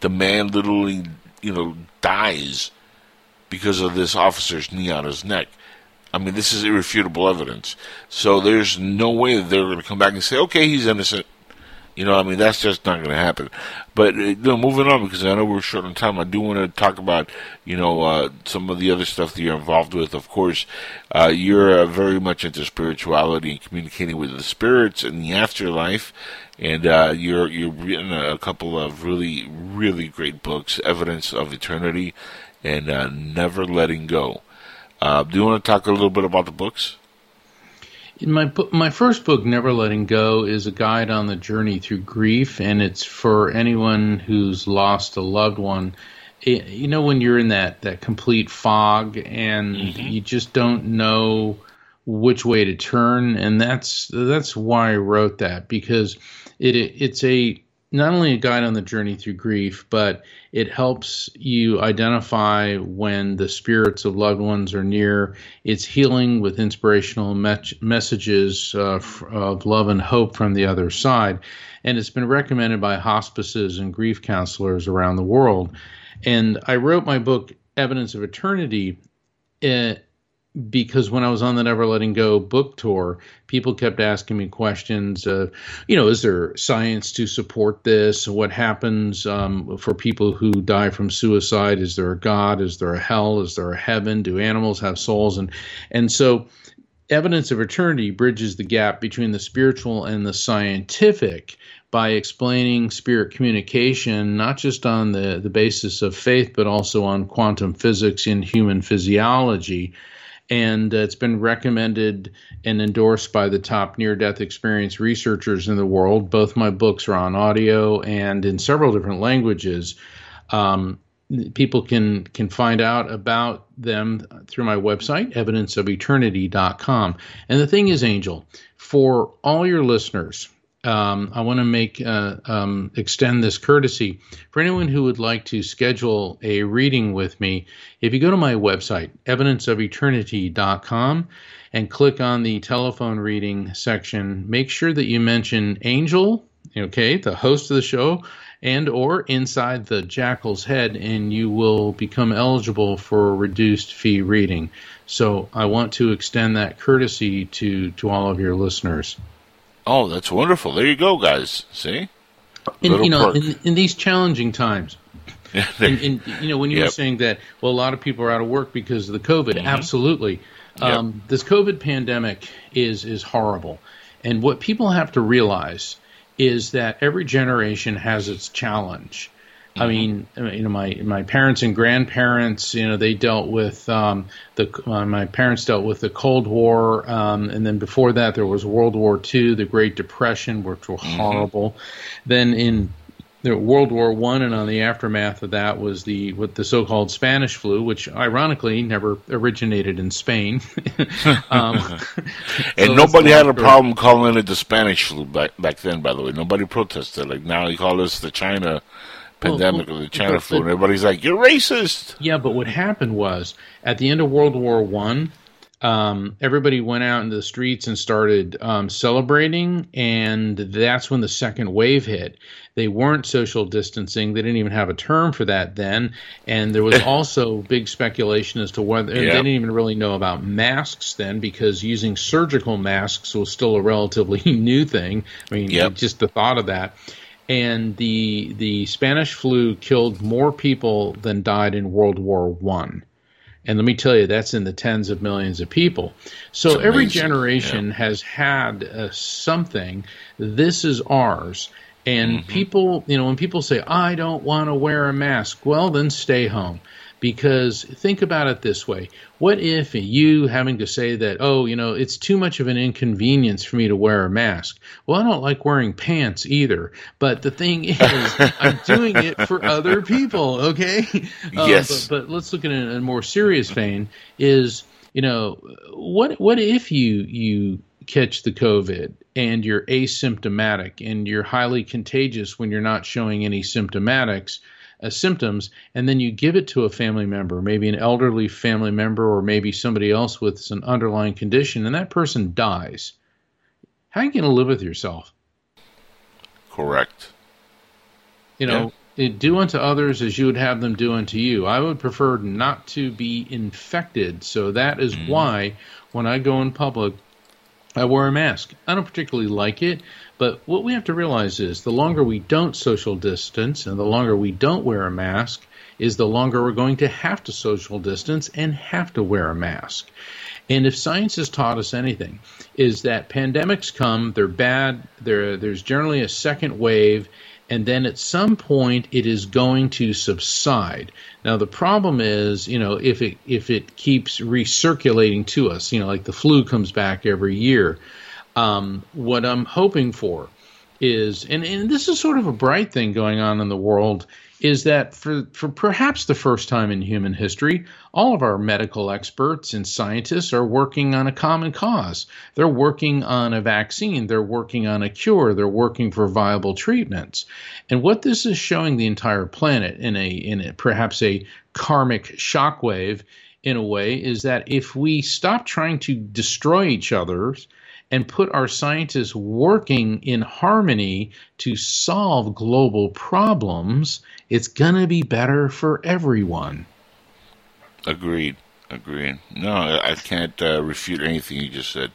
S10: The man literally you know dies because of this officer's knee on his neck. I mean, this is irrefutable evidence. So there's no way that they're going to come back and say, okay, he's innocent. You know, I mean, that's just not going to happen. But uh, you know, moving on because I know we're short on time. I do want to talk about you know uh, some of the other stuff that you're involved with. Of course, uh, you're uh, very much into spirituality and communicating with the spirits and the afterlife. And uh, you're you've written a couple of really really great books, Evidence of Eternity and uh, Never Letting Go. Uh, do you want to talk a little bit about the books?
S11: In my my first book, Never Letting Go, is a guide on the journey through grief, and it's for anyone who's lost a loved one. It, you know, when you're in that that complete fog and mm-hmm. you just don't know which way to turn, and that's that's why I wrote that because it, it it's a not only a guide on the journey through grief, but it helps you identify when the spirits of loved ones are near. It's healing with inspirational me- messages uh, of love and hope from the other side. And it's been recommended by hospices and grief counselors around the world. And I wrote my book, Evidence of Eternity, uh, because when I was on the Never Letting Go book tour, people kept asking me questions. Uh, you know, is there science to support this? What happens um, for people who die from suicide? Is there a God? Is there a hell? Is there a heaven? Do animals have souls? And and so, evidence of eternity bridges the gap between the spiritual and the scientific by explaining spirit communication not just on the, the basis of faith but also on quantum physics in human physiology and uh, it's been recommended and endorsed by the top near death experience researchers in the world. Both my books are on audio and in several different languages. Um, people can can find out about them through my website evidenceofeternity.com and the thing is angel for all your listeners um, I want to make uh, um, extend this courtesy for anyone who would like to schedule a reading with me. If you go to my website, evidenceofeternity.com, and click on the telephone reading section, make sure that you mention Angel okay, the host of the show, and or inside the jackal's head, and you will become eligible for a reduced fee reading. So I want to extend that courtesy to to all of your listeners.
S10: Oh, that's wonderful. There you go, guys. See? Little
S11: you know, in, in these challenging times, and, and you know, when you were saying that, well, a lot of people are out of work because of the COVID.
S10: Mm-hmm.
S11: Absolutely, um, this COVID pandemic is is horrible, and what people have to realize is that every generation has its challenge. I
S10: Mm-hmm.
S11: mean, you know, my my parents and grandparents, you know, they dealt with um, the. Uh, my parents dealt with the Cold War, um, and then before that, there was World War II, the Great Depression, which were
S10: Mm-hmm.
S11: horrible. Then in the World War One, and on the aftermath of that was the what the so-called Spanish flu, which ironically never originated in Spain. um,
S10: And
S11: that's
S10: nobody had a
S11: story.
S10: problem calling it the Spanish flu back back then. By the way, nobody protested. Like now, you call this the China pandemic
S11: well,
S10: or the China flu, and everybody's like, "You're racist."
S11: Yeah, but what happened was at the end of World War One, um, everybody went out into the streets and started um, celebrating, and that's when the second wave hit. They weren't social distancing; they didn't even have a term for that then, and there was also big speculation as to whether
S10: Yeah.
S11: they didn't even really know about masks then because using surgical masks was still a relatively new thing. I mean,
S10: Yep.
S11: just the thought of that and the the Spanish flu killed more people than died in World War One. And let me tell you, that's in the tens of millions of people. So
S10: It's
S11: every
S10: amazing,
S11: generation has had uh, something. This is ours. And people, you know, when people say, I don't want to wear a mask, well, then stay home. Because think about it this way what if you having to say that, oh, you know, it's too much of an inconvenience for me to wear a mask? Well, I don't like wearing pants either. But the thing is, I'm doing it for other people, okay? Um,
S10: Yes.
S11: But, but let's look at it in a more serious vein is, you know, what what if you you catch the COVID and you're asymptomatic and you're highly contagious when you're not showing any symptomatics, uh, symptoms, and then you give it to a family member, maybe an elderly family member or maybe somebody else with an underlying condition, and that person dies. How are you going to live with yourself?
S10: Correct.
S11: You know, it, do unto others as you would have them do unto you. I would prefer not to be infected. So that is why when I go in public, I wear a mask. I don't particularly like it, but what we have to realize is the longer we don't social distance and the longer we don't wear a mask is the longer we're going to have to social distance and have to wear a mask. And if science has taught us anything, is that pandemics come, they're bad, there there's generally a second wave, and then at some point it is going to subside. Now the problem is, you know, if it if it keeps recirculating to us, you know, like the flu comes back every year. Um, what I'm hoping for is, and, and this is sort of a bright thing going on in the world, is that for, for perhaps the first time in human history, all of our medical experts and scientists are working on a common cause. They're working on a vaccine, they're working on a cure, they're working for viable treatments. And what this is showing the entire planet in a in a, perhaps a karmic shockwave in a way is that if we stop trying to destroy each other's and put our scientists working in harmony to solve global problems, it's going to be better for everyone.
S10: Agreed. Agreed. No, I can't uh, refute anything you just said.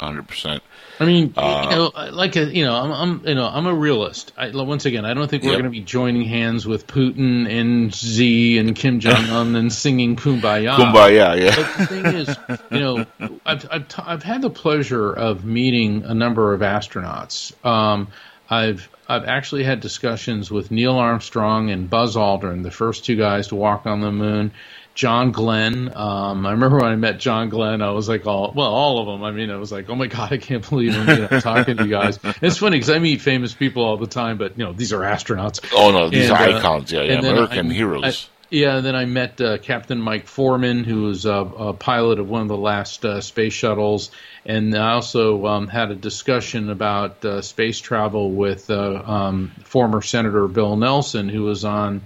S10: Hundred percent.
S11: I mean,
S10: Uh,
S11: you know, like a, you know, I'm, I'm, you know, I'm a realist. I, once again, I don't think we're
S10: Yep.
S11: going to be joining hands with Putin and Xi and Kim Jong Un and singing "Kumbaya."
S10: Kumbaya, yeah.
S11: But the thing is, you know, I've I've, t- I've had the pleasure of meeting a number of astronauts. Um, I've I've actually had discussions with Neil Armstrong and Buzz Aldrin, the first two guys to walk on the moon. John Glenn. Um, I remember when I met John Glenn, I was like, all well, all of them. I mean, I was like, oh my god, I can't believe I'm you know, talking to you guys. It's funny because I meet famous people all the time, but you know, these are astronauts.
S10: Oh no, these
S11: And,
S10: are
S11: uh,
S10: icons. Yeah, yeah,
S11: and
S10: American
S11: I-
S10: heroes.
S11: I- yeah, then I met uh, Captain Mike Foreman, who was uh, a pilot of one of the last uh, space shuttles, and I also um, had a discussion about uh, space travel with uh, um, former Senator Bill Nelson, who was on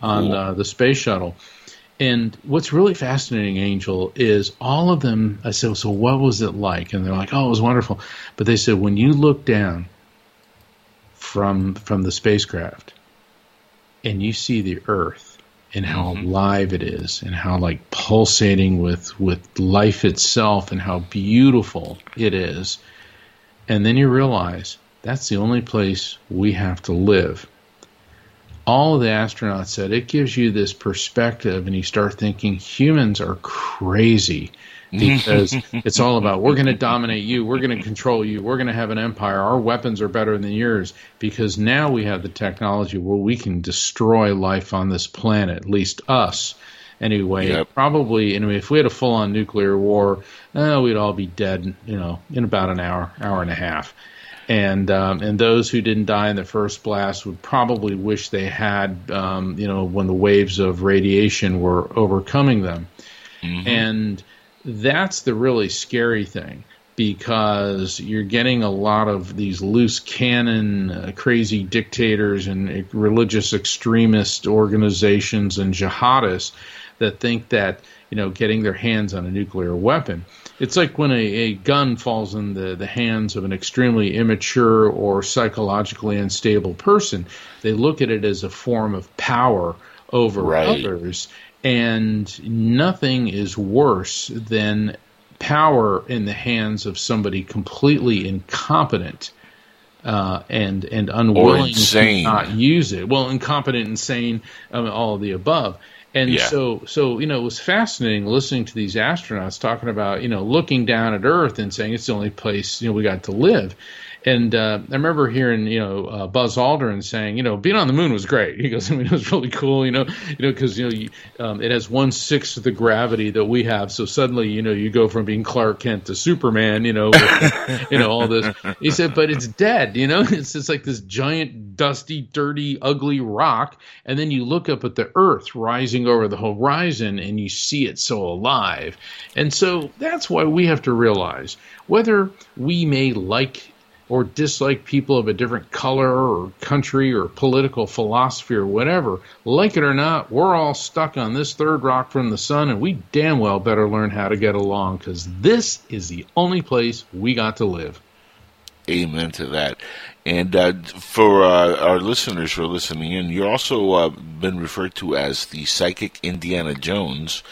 S11: on uh, the space shuttle. And what's really fascinating, Angel, is all of them. I said, "So what was it like?" And they're like, "Oh, it was wonderful." But they said, when you look down from from the spacecraft, and you see the Earth and how
S10: Mm-hmm.
S11: alive it is, and how like pulsating with with life itself, and how beautiful it is, and then you realize that's the only place we have to live. All the astronauts said it gives you this perspective, and you start thinking humans are crazy because it's all about we're going to dominate you, we're going to control you, we're going to have an empire, our weapons are better than yours because now we have the technology where we can destroy life on this planet, at least us. Anyway,
S10: Yep.
S11: probably, anyway, if we had a full on nuclear war, uh, we'd all be dead, you know, in about an hour, hour and a half. And um, and those who didn't die in the first blast would probably wish they had, um, you know, when the waves of radiation were overcoming them. And that's the really scary thing because you're getting a lot of these loose cannon, uh, crazy dictators and uh, religious extremist organizations and jihadists that think that you know getting their hands on a nuclear weapon. It's like when a, a gun falls in the, the hands of an extremely immature or psychologically unstable person. They look at it as a form of power over
S10: Right.
S11: others, and nothing is worse than power in the hands of somebody completely incompetent uh, and and unwilling to not use it. Well, incompetent, insane, um, all of the above. And
S10: Yeah.
S11: so, so you know, it was fascinating listening to these astronauts talking about you know looking down at Earth and saying it's the only place you know we got to live. And uh, I remember hearing, you know, uh, Buzz Aldrin saying, you know, being on the moon was great. He goes, I mean, it was really cool, you know, you know, because you know, you, um, it has one sixth of the gravity that we have. So suddenly, you know, you go from being Clark Kent to Superman, you know, with, you know, all this. He said, but it's dead, you know, it's just like this giant, dusty, dirty, ugly rock, and then you look up at the Earth rising over the horizon, and you see it so alive. And so that's why we have to realize whether we may like or dislike people of a different color or country or political philosophy or whatever, like it or not, we're all stuck on this third rock from the sun, and we damn well better learn how to get along because this is the only place we got to live.
S10: Amen to that. And uh, for uh, our listeners who are listening in, you're also uh, been referred to as the psychic Indiana Jones.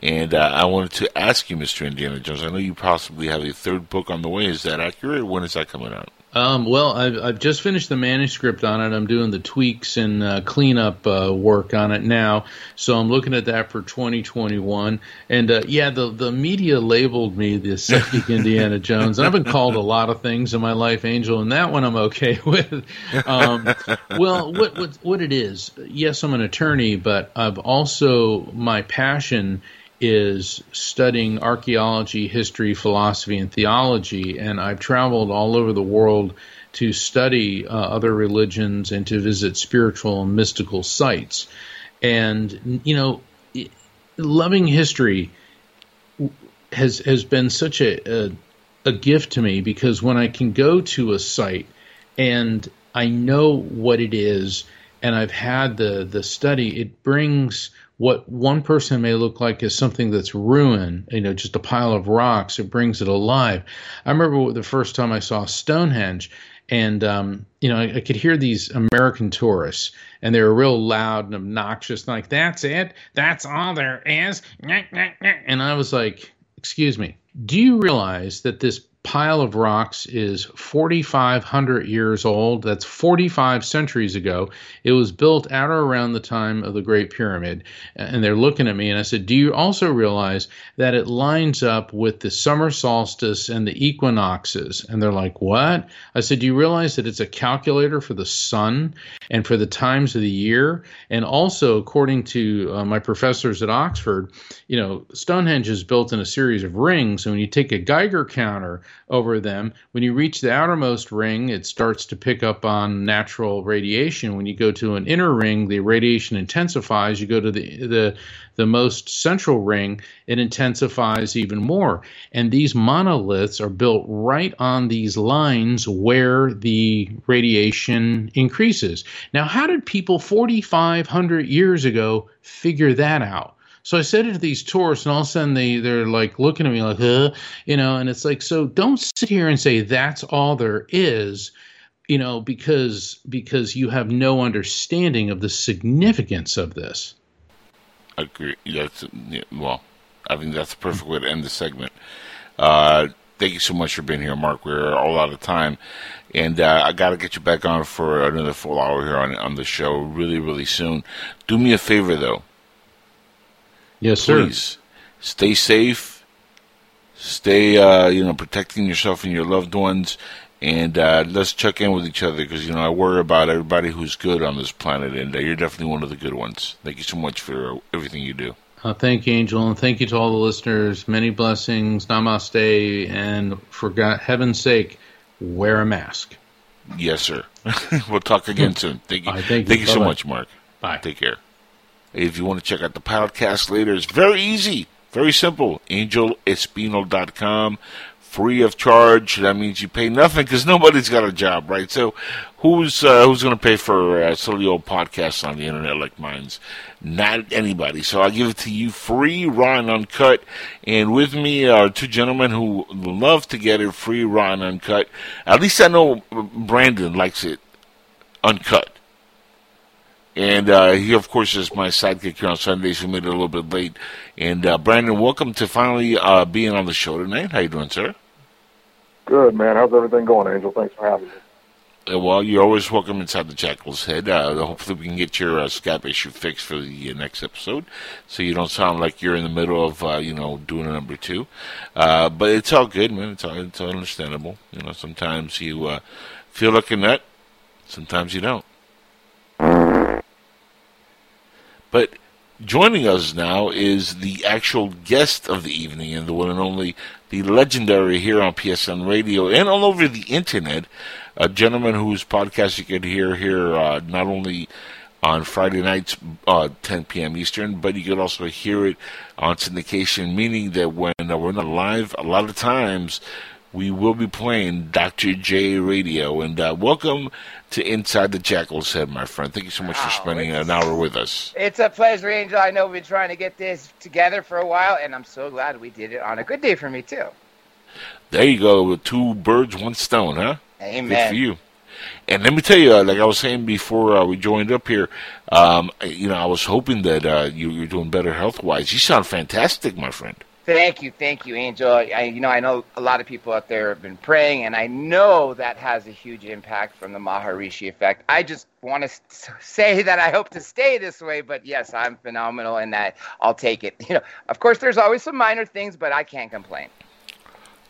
S10: And uh, I wanted to ask you, Mr. Indiana Jones, I know you possibly have a third book on the way. Is that accurate? When is that coming out?
S11: Um, well, I've, I've just finished the manuscript on it. I'm doing the tweaks and uh, cleanup uh, work on it now, so I'm looking at that for 2021. And uh, yeah, the the media labeled me the psychic Indiana Jones, and I've been called a lot of things in my life, Angel, and that one I'm okay with. Um, well, what what what it is? Yes, I'm an attorney, but I've also my passion is studying archaeology, history, philosophy, and theology. And I've traveled all over the world to study uh, other religions and to visit spiritual and mystical sites. And, you know, loving history has has been such a, a a gift to me because when I can go to a site and I know what it is and I've had the the study, it brings what one person may look like as something that's ruined, you know, just a pile of rocks. It brings it alive. I remember the first time I saw Stonehenge, and um, you know, I, I could hear these American tourists, and they were real loud and obnoxious, like "That's it, that's all there is," and I was like, "Excuse me, do you realize that this pile of rocks is 4,500 years old. That's 45 centuries ago. It was built at or around the time of the Great Pyramid. And they're looking at me, and I said, Do you also realize that it lines up with the summer solstice and the equinoxes? And they're like, What? I said, Do you realize that it's a calculator for the sun and for the times of the year? And also, according to uh, my professors at Oxford, you know, Stonehenge is built in a series of rings. And when you take a Geiger counter over them, when you reach the outermost ring, it starts to pick up on natural radiation. When you go to an inner ring, the radiation intensifies. You go to the the the most central ring, it intensifies even more. And these monoliths are built right on these lines where the radiation increases. Now, how did people 4,500 years ago figure that out? So I said it to these tourists, and all of a sudden they they're like looking at me like, huh, you know, and it's like, so don't sit here and say that's all there is. you know, because because you have no understanding of the significance of this.
S10: Agree. That's well. I think that's the perfect way to end the segment. Uh, thank you so much for being here, Mark. We're all out of time, and uh, I got to get you back on for another full hour here on on the show really, really soon. Do me a favor, though.
S11: Yes, sir.
S10: Please stay safe. Stay, uh, you know, protecting yourself and your loved ones, and uh, let's check in with each other because you know I worry about everybody who's good on this planet, and uh, you're definitely one of the good ones. Thank you so much for everything you do.
S11: Uh, thank you, Angel, and thank you to all the listeners. Many blessings. Namaste, and for God, heaven's sake, wear a mask.
S10: Yes, sir. we'll talk again soon. Thank you.
S11: Right, thank you,
S10: thank you so much, Mark.
S11: Bye.
S10: Take care. If you want to check out the podcast later, it's very easy, very simple. AngelEspino.com, free of charge. That means you pay nothing because nobody's got a job, right? So, who's uh, who's going to pay for uh, silly old podcasts on the internet like mine's? Not anybody. So I'll give it to you free, raw and uncut. And with me are two gentlemen who love to get it free, raw and uncut. At least I know Brandon likes it uncut. And uh, he, of course, is my sidekick here on Sundays. Who made it a little bit late. And uh, Brandon, welcome to finally uh, being on the show tonight. How you doing, sir?
S12: Good, man. How's everything going, Angel? Thanks for having me.
S10: Uh, well, you're always welcome inside the Jackal's Head. Uh, hopefully, we can get your uh, Skype issue fixed for the uh, next episode, so you don't sound like you're in the middle of, uh, you know, doing a number two. Uh, but it's all good, man. It's all, it's all understandable. You know, sometimes you uh, feel like a nut, sometimes you don't. But joining us now is the actual guest of the evening and the one and only, the legendary here on PSN Radio and all over the internet, a gentleman whose podcast you can hear here uh, not only on Friday nights, uh, 10 p.m. Eastern, but you can also hear it on syndication, meaning that when uh, we're not live, a lot of times we will be playing Dr. J Radio. And uh, welcome to Inside the Jackal's Head, my friend. Thank you so much for spending an hour with us.
S13: It's a pleasure, Angel. I know we've been trying to get this together for a while, and I'm so glad we did it on a good day for me, too.
S10: There you go, with two birds, one stone, huh?
S13: Amen.
S10: Good for you. And let me tell you, uh, like I was saying before uh, we joined up here, um, you know, I was hoping that uh, you, you're doing better health wise. You sound fantastic, my friend.
S13: Thank you, thank you, Angel. I, you know, I know a lot of people out there have been praying, and I know that has a huge impact from the Maharishi effect. I just want to say that I hope to stay this way, but yes, I'm phenomenal, and that I'll take it. You know, of course, there's always some minor things, but I can't complain.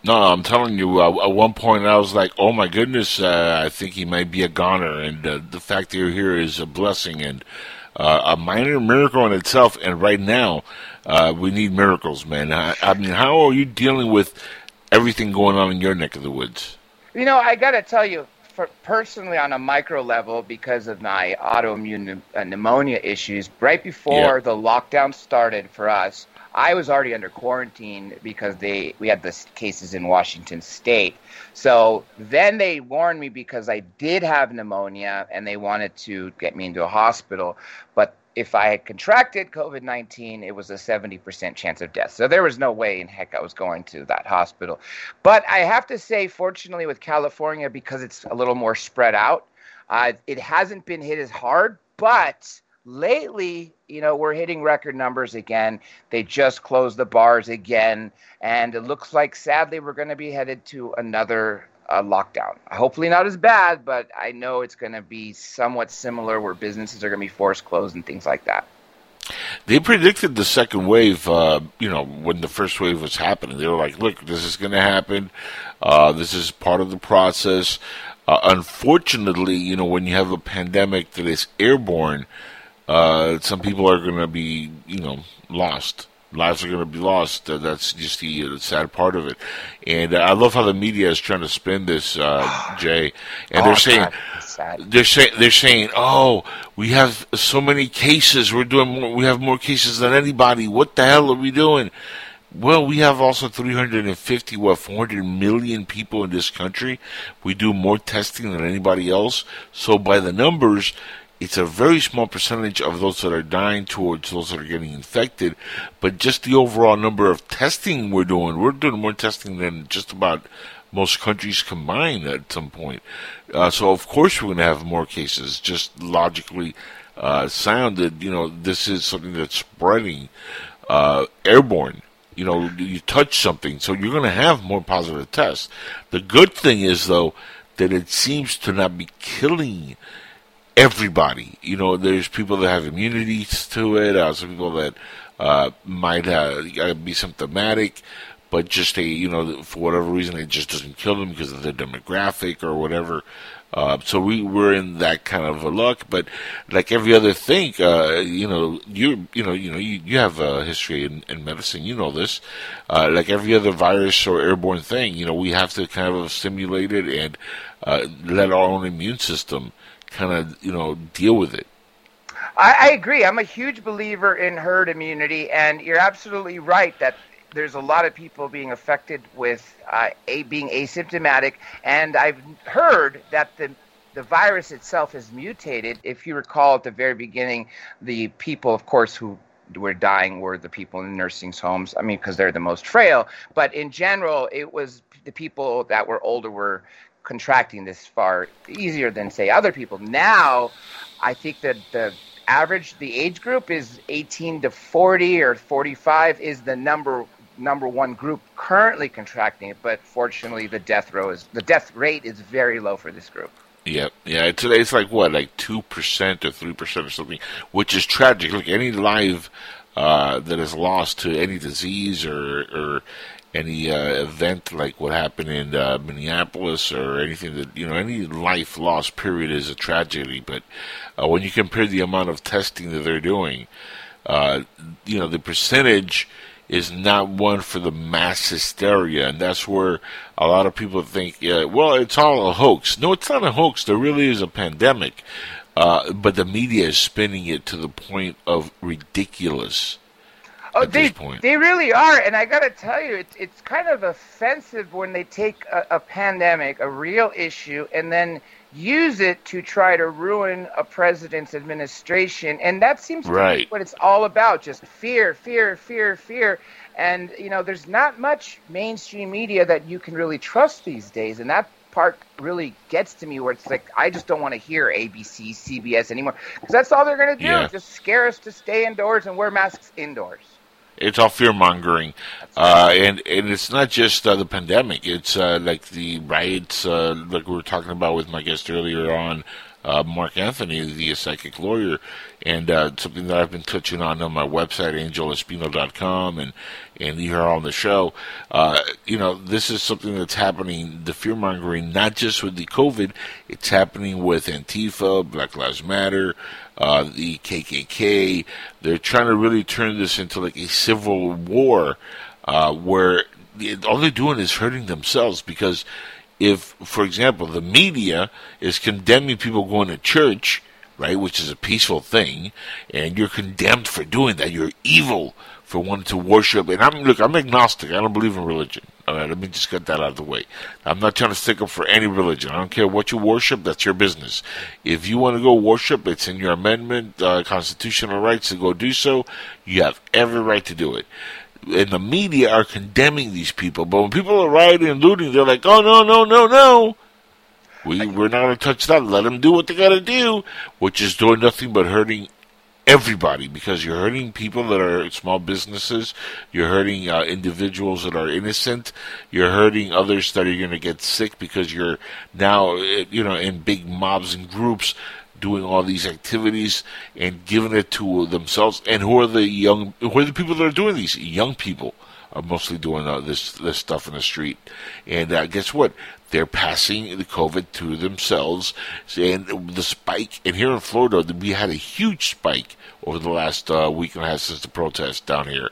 S10: No, I'm telling you, uh, at one point I was like, oh my goodness, uh, I think he might be a goner. And uh, the fact that you're here is a blessing and uh, a minor miracle in itself. And right now, uh, we need miracles, man. I, I mean, how are you dealing with everything going on in your neck of the woods?
S13: You know, I got to tell you, for personally on a micro level, because of my autoimmune uh, pneumonia issues, right before
S10: Yeah.
S13: the lockdown started for us, I was already under quarantine because they we had the cases in Washington State. So then they warned me because I did have pneumonia and they wanted to get me into a hospital. But if I had contracted COVID 19, it was a 70% chance of death. So there was no way in heck I was going to that hospital. But I have to say, fortunately, with California, because it's a little more spread out, uh, it hasn't been hit as hard. But lately, you know, we're hitting record numbers again. They just closed the bars again. And it looks like, sadly, we're going to be headed to another uh, lockdown. Hopefully, not as bad, but I know it's going to be somewhat similar where businesses are going to be forced closed and things like that.
S10: They predicted the second wave, uh, you know, when the first wave was happening. They were like, look, this is going to happen. Uh, this is part of the process. Uh, unfortunately, you know, when you have a pandemic that is airborne, uh, some people are going to be, you know, lost. Lives are going to be lost. Uh, that's just the, uh, sad part of it. And uh, I love how the media is trying to spin this, uh, Jay. And
S13: Oh,
S10: they're saying,
S13: God,
S10: they're saying they're saying, "Oh, we have so many cases. We're doing more. We have more cases than anybody. What the hell are we doing?" Well, we have also 350, what, 400 million people in this country. We do more testing than anybody else. So by the numbers, it's a very small percentage of those that are dying towards those that are getting infected. But just the overall number of testing we're doing, we're doing more testing than just about most countries combined at some point. Uh, so of course we're going to have more cases. Just logically uh, sounded, you know, this is something that's spreading uh, airborne. You know, you touch something, so you're going to have more positive tests. The good thing is, though, that it seems to not be killing everybody. You know, there's people that have immunities to it, uh, some people that uh, might uh, be symptomatic, but just a you know for whatever reason it just doesn't kill them because of their demographic or whatever. Uh, so we were in that kind of a luck, but like every other thing, uh, you know, you you know, you know, you, you have a history in, in medicine, you know this. Uh, like every other virus or airborne thing, you know, we have to kind of stimulate it and uh, let our own immune system kind of you know deal with it.
S13: I, I agree. I'm a huge believer in herd immunity, and you're absolutely right that there's a lot of people being affected with uh, a, being asymptomatic, and I've heard that the the virus itself is mutated. If you recall at the very beginning, the people, of course, who were dying were the people in nursing homes. I mean, because they're the most frail. But in general, it was the people that were older were contracting this far easier than say other people. Now, I think that the average, the age group is 18 to 40 or 45 is the number number one group currently contracting it, but fortunately the death row is the death rate is very low for this group.
S10: Yeah, yeah. Today it's like what, like two percent or three percent or something, which is tragic. Like any life uh, that is lost to any disease or or any uh, event like what happened in uh, Minneapolis or anything that you know any life lost period is a tragedy. But uh, when you compare the amount of testing that they're doing, uh, you know the percentage is not one for the mass hysteria, and that's where a lot of people think, well, it's all a hoax. No, it's not a hoax. There really is a pandemic, uh, but the media is spinning it to the point of ridiculous.
S13: Oh, they they really are, and I got to tell you, it's it's kind of offensive when they take a, a pandemic, a real issue, and then use it to try to ruin a president's administration. And that seems to
S10: right.
S13: be what it's all about just fear, fear, fear, fear. And, you know, there's not much mainstream media that you can really trust these days. And that part really gets to me where it's like, I just don't want to hear ABC, CBS anymore. Because that's all they're going to do,
S10: Yeah.
S13: just scare us to stay indoors and wear masks indoors.
S10: It's all fear mongering, uh, and and it's not just uh, the pandemic. It's uh, like the riots, uh, like we were talking about with my guest earlier on, uh, Mark Anthony, the psychic lawyer, and uh, something that I've been touching on on my website, angelespino.com, and and hear on the show. You know, this is something that's happening. The fear mongering, not just with the COVID, it's happening with Antifa, Black Lives Matter uh, the KKK. They're trying to really turn this into like a civil war, uh, where all they're doing is hurting themselves. Because if, for example, the media is condemning people going to church, right, which is a peaceful thing, and you're condemned for doing that, you're evil for wanting to worship. And I'm look, I'm agnostic. I don't believe in religion. All right, let me just get that out of the way. I'm not trying to stick up for any religion. I don't care what you worship. That's your business. If you want to go worship, it's in your amendment, uh, constitutional rights to go do so. You have every right to do it. And the media are condemning these people. But when people are rioting and looting, they're like, oh, no, no, no, no. We, we're not going to touch that. Let them do what they got to do, which is doing nothing but hurting everybody because you're hurting people that are small businesses, you're hurting uh, individuals that are innocent, you're hurting others that are going to get sick because you're now, uh, you know, in big mobs and groups doing all these activities and giving it to themselves. And who are the young, who are the people that are doing these? Young people are mostly doing uh, this this stuff in the street. And uh, guess what? They're passing the COVID to themselves. And the spike, and here in Florida, we had a huge spike over the last uh, week and a half since the protest down here.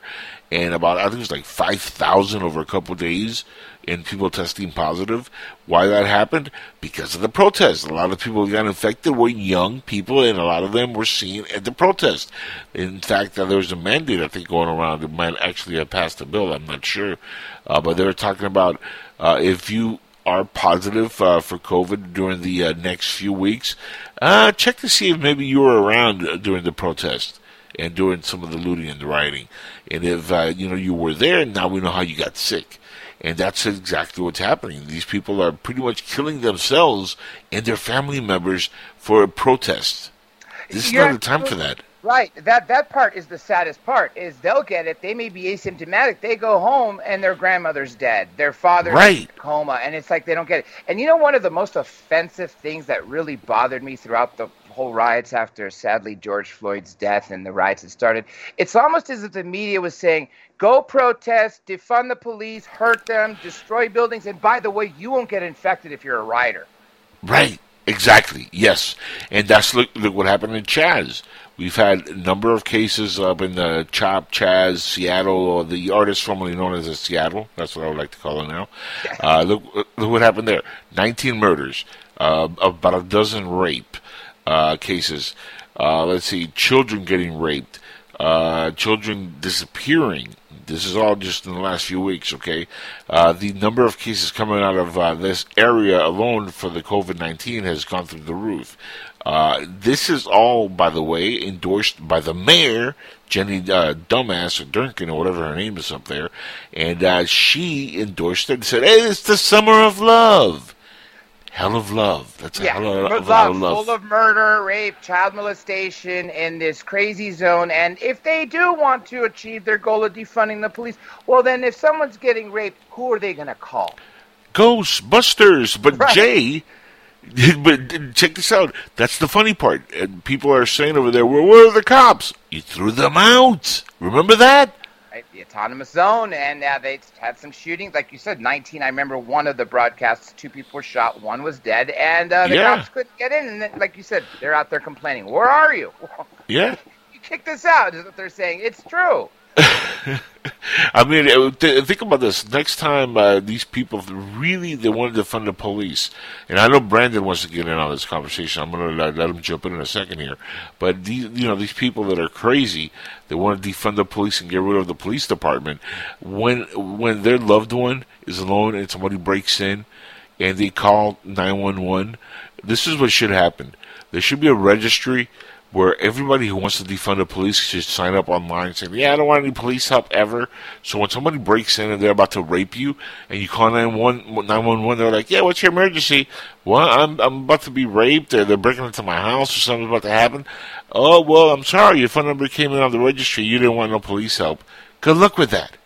S10: And about, I think it was like 5,000 over a couple days in people testing positive. Why that happened? Because of the protest. A lot of people who got infected were young people, and a lot of them were seen at the protest. In fact, uh, there was a mandate, I think, going around. It might actually have passed a bill. I'm not sure. Uh, but they were talking about uh, if you are positive uh, for COVID during the uh, next few weeks, uh, check to see if maybe you were around uh, during the protest and during some of the looting and the rioting. And if uh, you know you were there, now we know how you got sick. And that's exactly what's happening. These people are pretty much killing themselves and their family members for a protest. This is
S13: You're
S10: not the time for that.
S13: Right. That that part is the saddest part. Is they'll get it. They may be asymptomatic. They go home and their grandmother's dead. Their father's
S10: Right.
S13: in coma, and it's like they don't get it. And you know, one of the most offensive things that really bothered me throughout the whole riots after sadly George Floyd's death and the riots that started, it's almost as if the media was saying, "Go protest, defund the police, hurt them, destroy buildings, and by the way, you won't get infected if you're a rioter."
S10: Right. Exactly. Yes. And that's look, look what happened in Chaz. We've had a number of cases up in the Chop, Chaz, Seattle, or the artist formerly known as Seattle. That's what I would like to call it now. Uh, look, look what happened there. 19 murders, uh, about a dozen rape uh, cases. Uh, let's see, children getting raped, uh, children disappearing. This is all just in the last few weeks, okay? Uh, the number of cases coming out of uh, this area alone for the COVID 19 has gone through the roof. Uh, this is all, by the way, endorsed by the mayor, Jenny uh, Dumbass or Durkan or whatever her name is up there, and uh, she endorsed it and said, "Hey, it's the summer of love, hell of love. That's a
S13: Yeah,
S10: hell of,
S13: but
S10: of a of
S13: love,
S10: love."
S13: full of murder, rape, child molestation in this crazy zone. And if they do want to achieve their goal of defunding the police, well, then if someone's getting raped, who are they going to call?
S10: Ghostbusters. But Jay, but check this out. That's the funny part. And people are saying over there, well, where are the cops? You threw them out. Remember that?
S13: Right? The autonomous zone, and uh, they had some shootings. Like you said, 19. I remember one of the broadcasts, two people were shot, one was dead, and uh, the
S10: Yeah.
S13: cops couldn't get in. And then, like you said, they're out there complaining. Where are you?
S10: Yeah.
S13: you kicked us out, is what they're saying. It's true.
S10: I mean, uh, th- think about this. Next time uh, these people really they wanted to fund the police, and I know Brandon wants to get in on this conversation. I'm going to let, let him jump in in a second here. But these, you know, these people that are crazy, they want to defund the police and get rid of the police department. When when their loved one is alone and somebody breaks in, and they call 911, this is what should happen. There should be a registry where everybody who wants to defund the police should sign up online saying, Yeah, I don't want any police help ever. So when somebody breaks in and they're about to rape you and you call 911, 911 they're like, Yeah, what's your emergency? Well, I'm, I'm about to be raped or they're breaking into my house or something's about to happen. Oh, well, I'm sorry. Your phone number came in on the registry. You didn't want no police help. Good luck with that.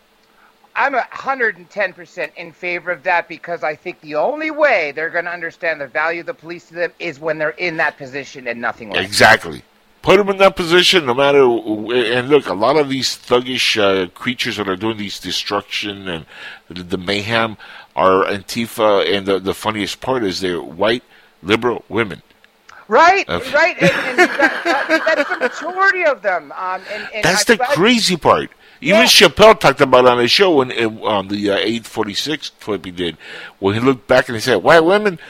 S13: I'm a 110% in favor of that because I think the only way they're going to understand the value of the police to them is when they're in that position and nothing less.
S10: Exactly. Put them in that position, no matter. And look, a lot of these thuggish uh, creatures that are doing these destruction and the, the mayhem are Antifa. And the, the funniest part is they're white liberal women.
S13: Right,
S10: Okay.
S13: right, and, and got, that, that's the majority of them. Um, and,
S10: That's
S13: I-
S10: the
S13: I-
S10: crazy part. Even Chappelle talked about on his show when uh, on the uh, 846 clip he did, when he looked back and he said, "White women,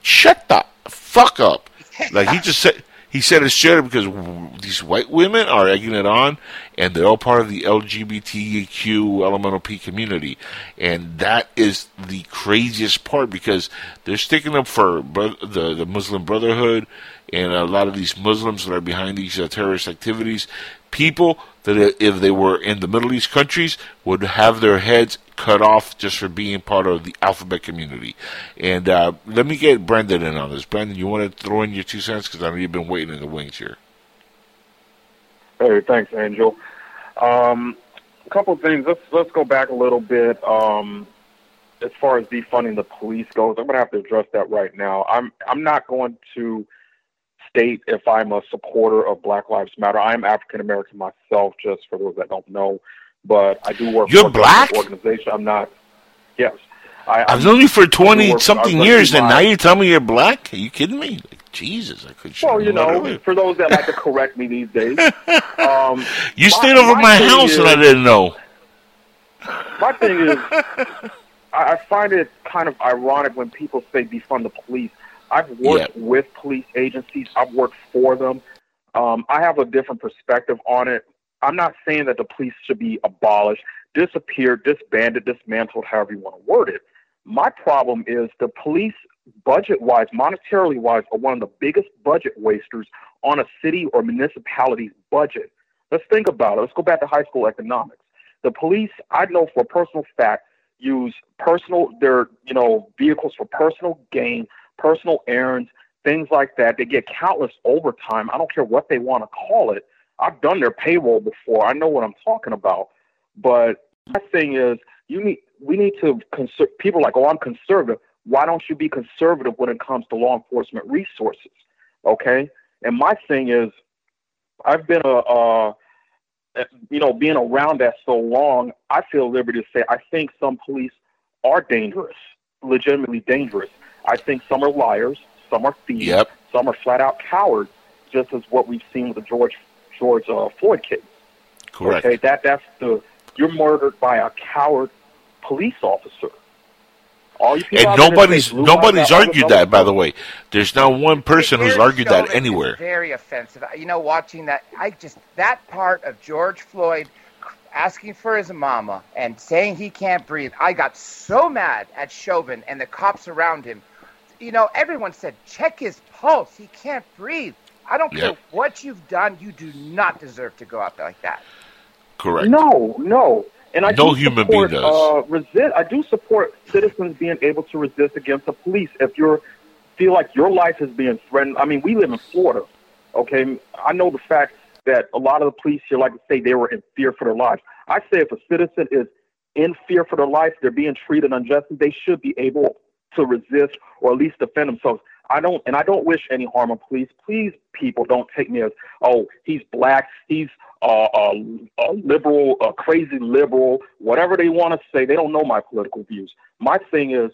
S10: shut the fuck up." Like he just said, he said it's straight because these white women are egging it on, and they're all part of the LGBTQ elemental P community, and that is the craziest part because they're sticking up for bro- the the Muslim Brotherhood and a lot of these Muslims that are behind these uh, terrorist activities. People that if they were in the Middle East countries would have their heads cut off just for being part of the alphabet community. And uh, let me get Brendan in on this. Brendan, you want to throw in your two cents because I know you've been waiting in the wings here.
S12: Hey, thanks, Angel. Um, a couple of things. Let's let's go back a little bit. Um, as far as defunding the police goes, I'm going to have to address that right now. I'm I'm not going to state if I'm a supporter of Black Lives Matter. I'm African American myself, just for those that don't know. But I do work
S10: You're
S12: for a
S10: black?
S12: organization. I'm not. Yes, I,
S10: I've known you for twenty something years, and now
S12: my-
S10: you tell me you're black? Are you kidding me? Like, Jesus, I could.
S12: Well, you know, for those that like to correct me these days, um,
S10: you
S12: my-
S10: stayed over my,
S12: thing
S10: house, and I didn't know.
S12: My thing is, I I find it kind of ironic when people say defund the police. I've worked with police agencies. I've worked for them. Um, I have a different perspective on it. I'm not saying that the police should be abolished, disappeared, disbanded, dismantled, however you want to word it. My problem is the police, budget wise, monetarily wise, are one of the biggest budget wasters on a city or municipality's budget. Let's think about it. Let's go back to high school economics. The police, I know for a personal fact, use personal their you know vehicles for personal gain, personal errands, things like that. They get countless overtime. I don't care what they want to call it. I've done their payroll before. I know what I'm talking about. But my thing is, you need we need to conser- people are like, oh, I'm conservative. Why don't you be conservative when it comes to law enforcement resources? Okay. And my thing is, I've been a, uh, you know, being around that so long, I feel liberty to say I think some police are dangerous, legitimately dangerous. I think some are liars, some are thieves,
S10: Yep.
S12: some are flat out cowards, just as what we've seen with the George George uh, Floyd case.
S10: Correct.
S12: Okay, that that's the you're murdered by a coward police officer. All you people
S10: And
S12: out there
S10: nobody's nobody's argued
S12: other
S10: that, by the way. There's not one person who's argued that anywhere.
S13: Very offensive. You know, watching that, I just that part of George Floyd asking for his mama and saying he can't breathe. I got so mad at Chauvin and the cops around him. You know, everyone said check his pulse. He can't breathe. I don't care what you've done. You do not deserve to go out there like that.
S10: Correct.
S12: No, no. And I
S10: No
S12: do
S10: human
S12: support,
S10: being does.
S12: Uh, resist. I do support citizens being able to resist against the police if you feel like your life is being threatened. I mean, we live in Florida. Okay, I know the fact that a lot of the police here like to say they were in fear for their lives. I say if a citizen is in fear for their life, they're being treated unjustly. They should be able to resist or at least defend themselves. I don't, and I don't wish any harm on police. Please, people, don't take me as, oh, he's black, he's uh, uh, a liberal, a crazy liberal, whatever they want to say. They don't know my political views. My thing is,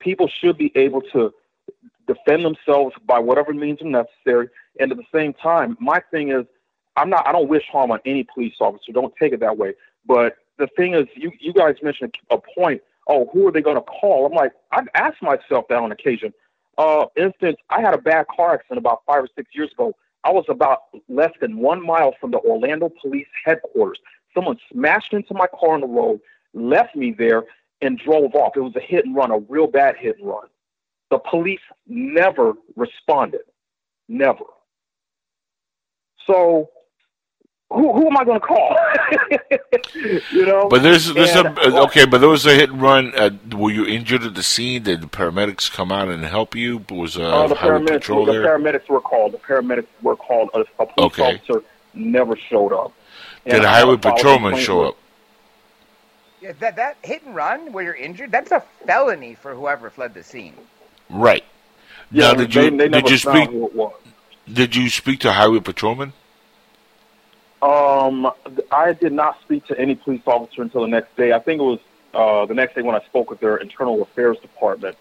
S12: people should be able to defend themselves by whatever means are necessary. And at the same time, my thing is, I'm not, I don't wish harm on any police officer. Don't take it that way. But the thing is, you, you guys mentioned a point. Oh, who are they going to call? I'm like, I've asked myself that on occasion. Uh, instance, I had a bad car accident about five or six years ago. I was about less than one mile from the Orlando police headquarters. Someone smashed into my car on the road, left me there, and drove off. It was a hit and run, a real bad hit and run. The police never responded. Never. So, who, who am I going to call? you know?
S10: But there's there's
S12: And-
S10: a okay, but there was a hit and run. Uh, were you injured at the scene? Did the paramedics come out and help you? Was uh,
S12: Uh, the
S10: highway
S12: paramedics,
S10: patrol
S12: the
S10: there?
S12: paramedics were called. The paramedics were called. A, a police
S10: Okay.
S12: officer never showed up.
S10: Did
S12: And
S10: a
S12: I
S10: highway
S12: a follow-up
S10: patrolman show up?
S13: Yeah, that that hit and run where you're injured, that's a felony for whoever fled the scene.
S10: Right.
S12: Yeah,
S10: now, did
S12: they,
S10: you
S12: they
S10: did you speak?
S12: who it was.
S10: Did you speak to a highway patrolman?
S12: Um, I did not speak to any police officer until the next day. I think it was uh, the next day when I spoke with their internal affairs department,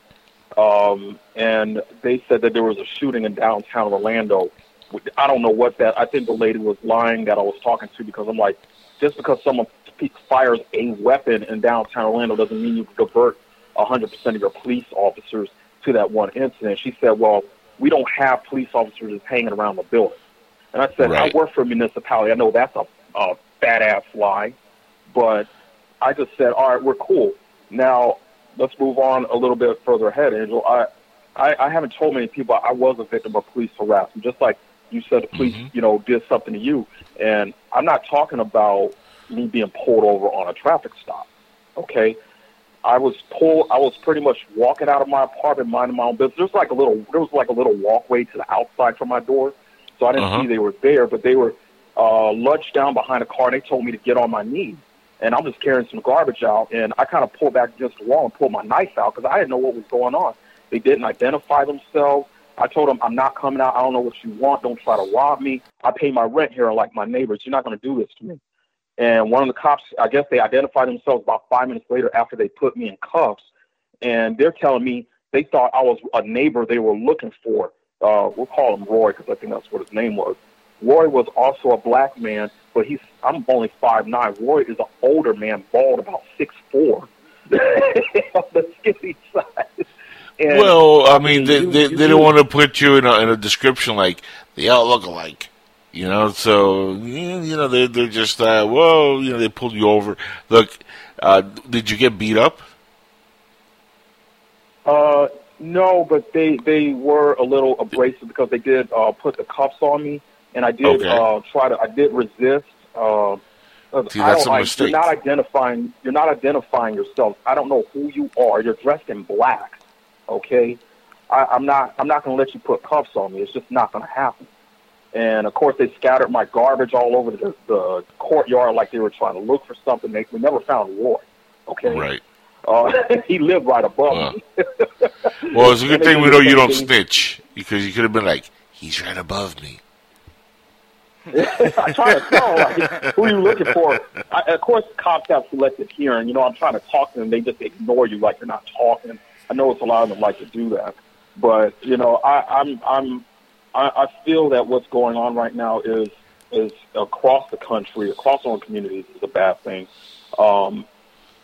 S12: um, and they said that there was a shooting in downtown Orlando. I don't know what that. I think the lady was lying that I was talking to because I'm like, just because someone fires a weapon in downtown Orlando doesn't mean you divert 100% of your police officers to that one incident. She said, well, we don't have police officers just hanging around the building. And I said,
S10: Right.
S12: I work for a municipality. I know that's a, a badass lie, but I just said, all right, we're cool. Now let's move on a little bit further ahead, Angel. I, I, I haven't told many people I was a victim of police harassment, just like you said the police, mm-hmm. you know, did something to you. And I'm not talking about me being pulled over on a traffic stop. Okay. I was pulled. I was pretty much walking out of my apartment, minding my own business. There was like a little. There was like a little walkway to the outside from my door, so I didn't
S10: Uh-huh.
S12: see they were there. But they were uh, lunged down behind a car. and They told me to get on my knees, and I'm just carrying some garbage out. And I kind of pulled back against the wall and pulled my knife out because I didn't know what was going on. They didn't identify themselves. I told them I'm not coming out. I don't know what you want. Don't try to rob me. I pay my rent here, like my neighbors. You're not going to do this to me. And one of the cops, I guess they identified themselves about five minutes later after they put me in cuffs. And they're telling me they thought I was a neighbor they were looking for. Uh, we'll call him Roy because I think that's what his name was. Roy was also a black man, but he's I'm only five nine. Roy is an older man, bald, about six four, on the skinny side. And,
S10: well, I mean, they,
S12: you-
S10: they,
S12: you
S10: they
S12: do-
S10: don't want to put you in a, in a description like they all look alike, you know. So you know they they're just uh, well, you know, they pulled you over. Look, uh, did you get beat up?
S12: Uh, no, but they they were a little abrasive because they did uh, put the cuffs on me, and I did
S10: Okay.
S12: uh, try to I did resist. Uh,
S10: See,
S12: I don't,
S10: mistake.
S12: You're not identifying. You're not identifying yourself. I don't know who you are. You're dressed in black. Okay, I, I'm not. I'm not going to let you put cuffs on me. It's just not going to happen. And of course, they scattered my garbage all over the, the courtyard like they were trying to look for something. They we never found Roy. Okay,
S10: Right.
S12: Uh, he lived right above me.
S10: Well, it's a good thing we know you don't snitch because you could have been like, he's right above me.
S12: I try to tell like who are you looking for. I, of course, cops have selective hearing. You know, I'm trying to talk to them, they just ignore you like you're not talking. I know it's a lot of them like to do that, but you know, I, I'm I'm I, I feel that what's going on right now is is across the country, across all communities, is a bad thing. Um,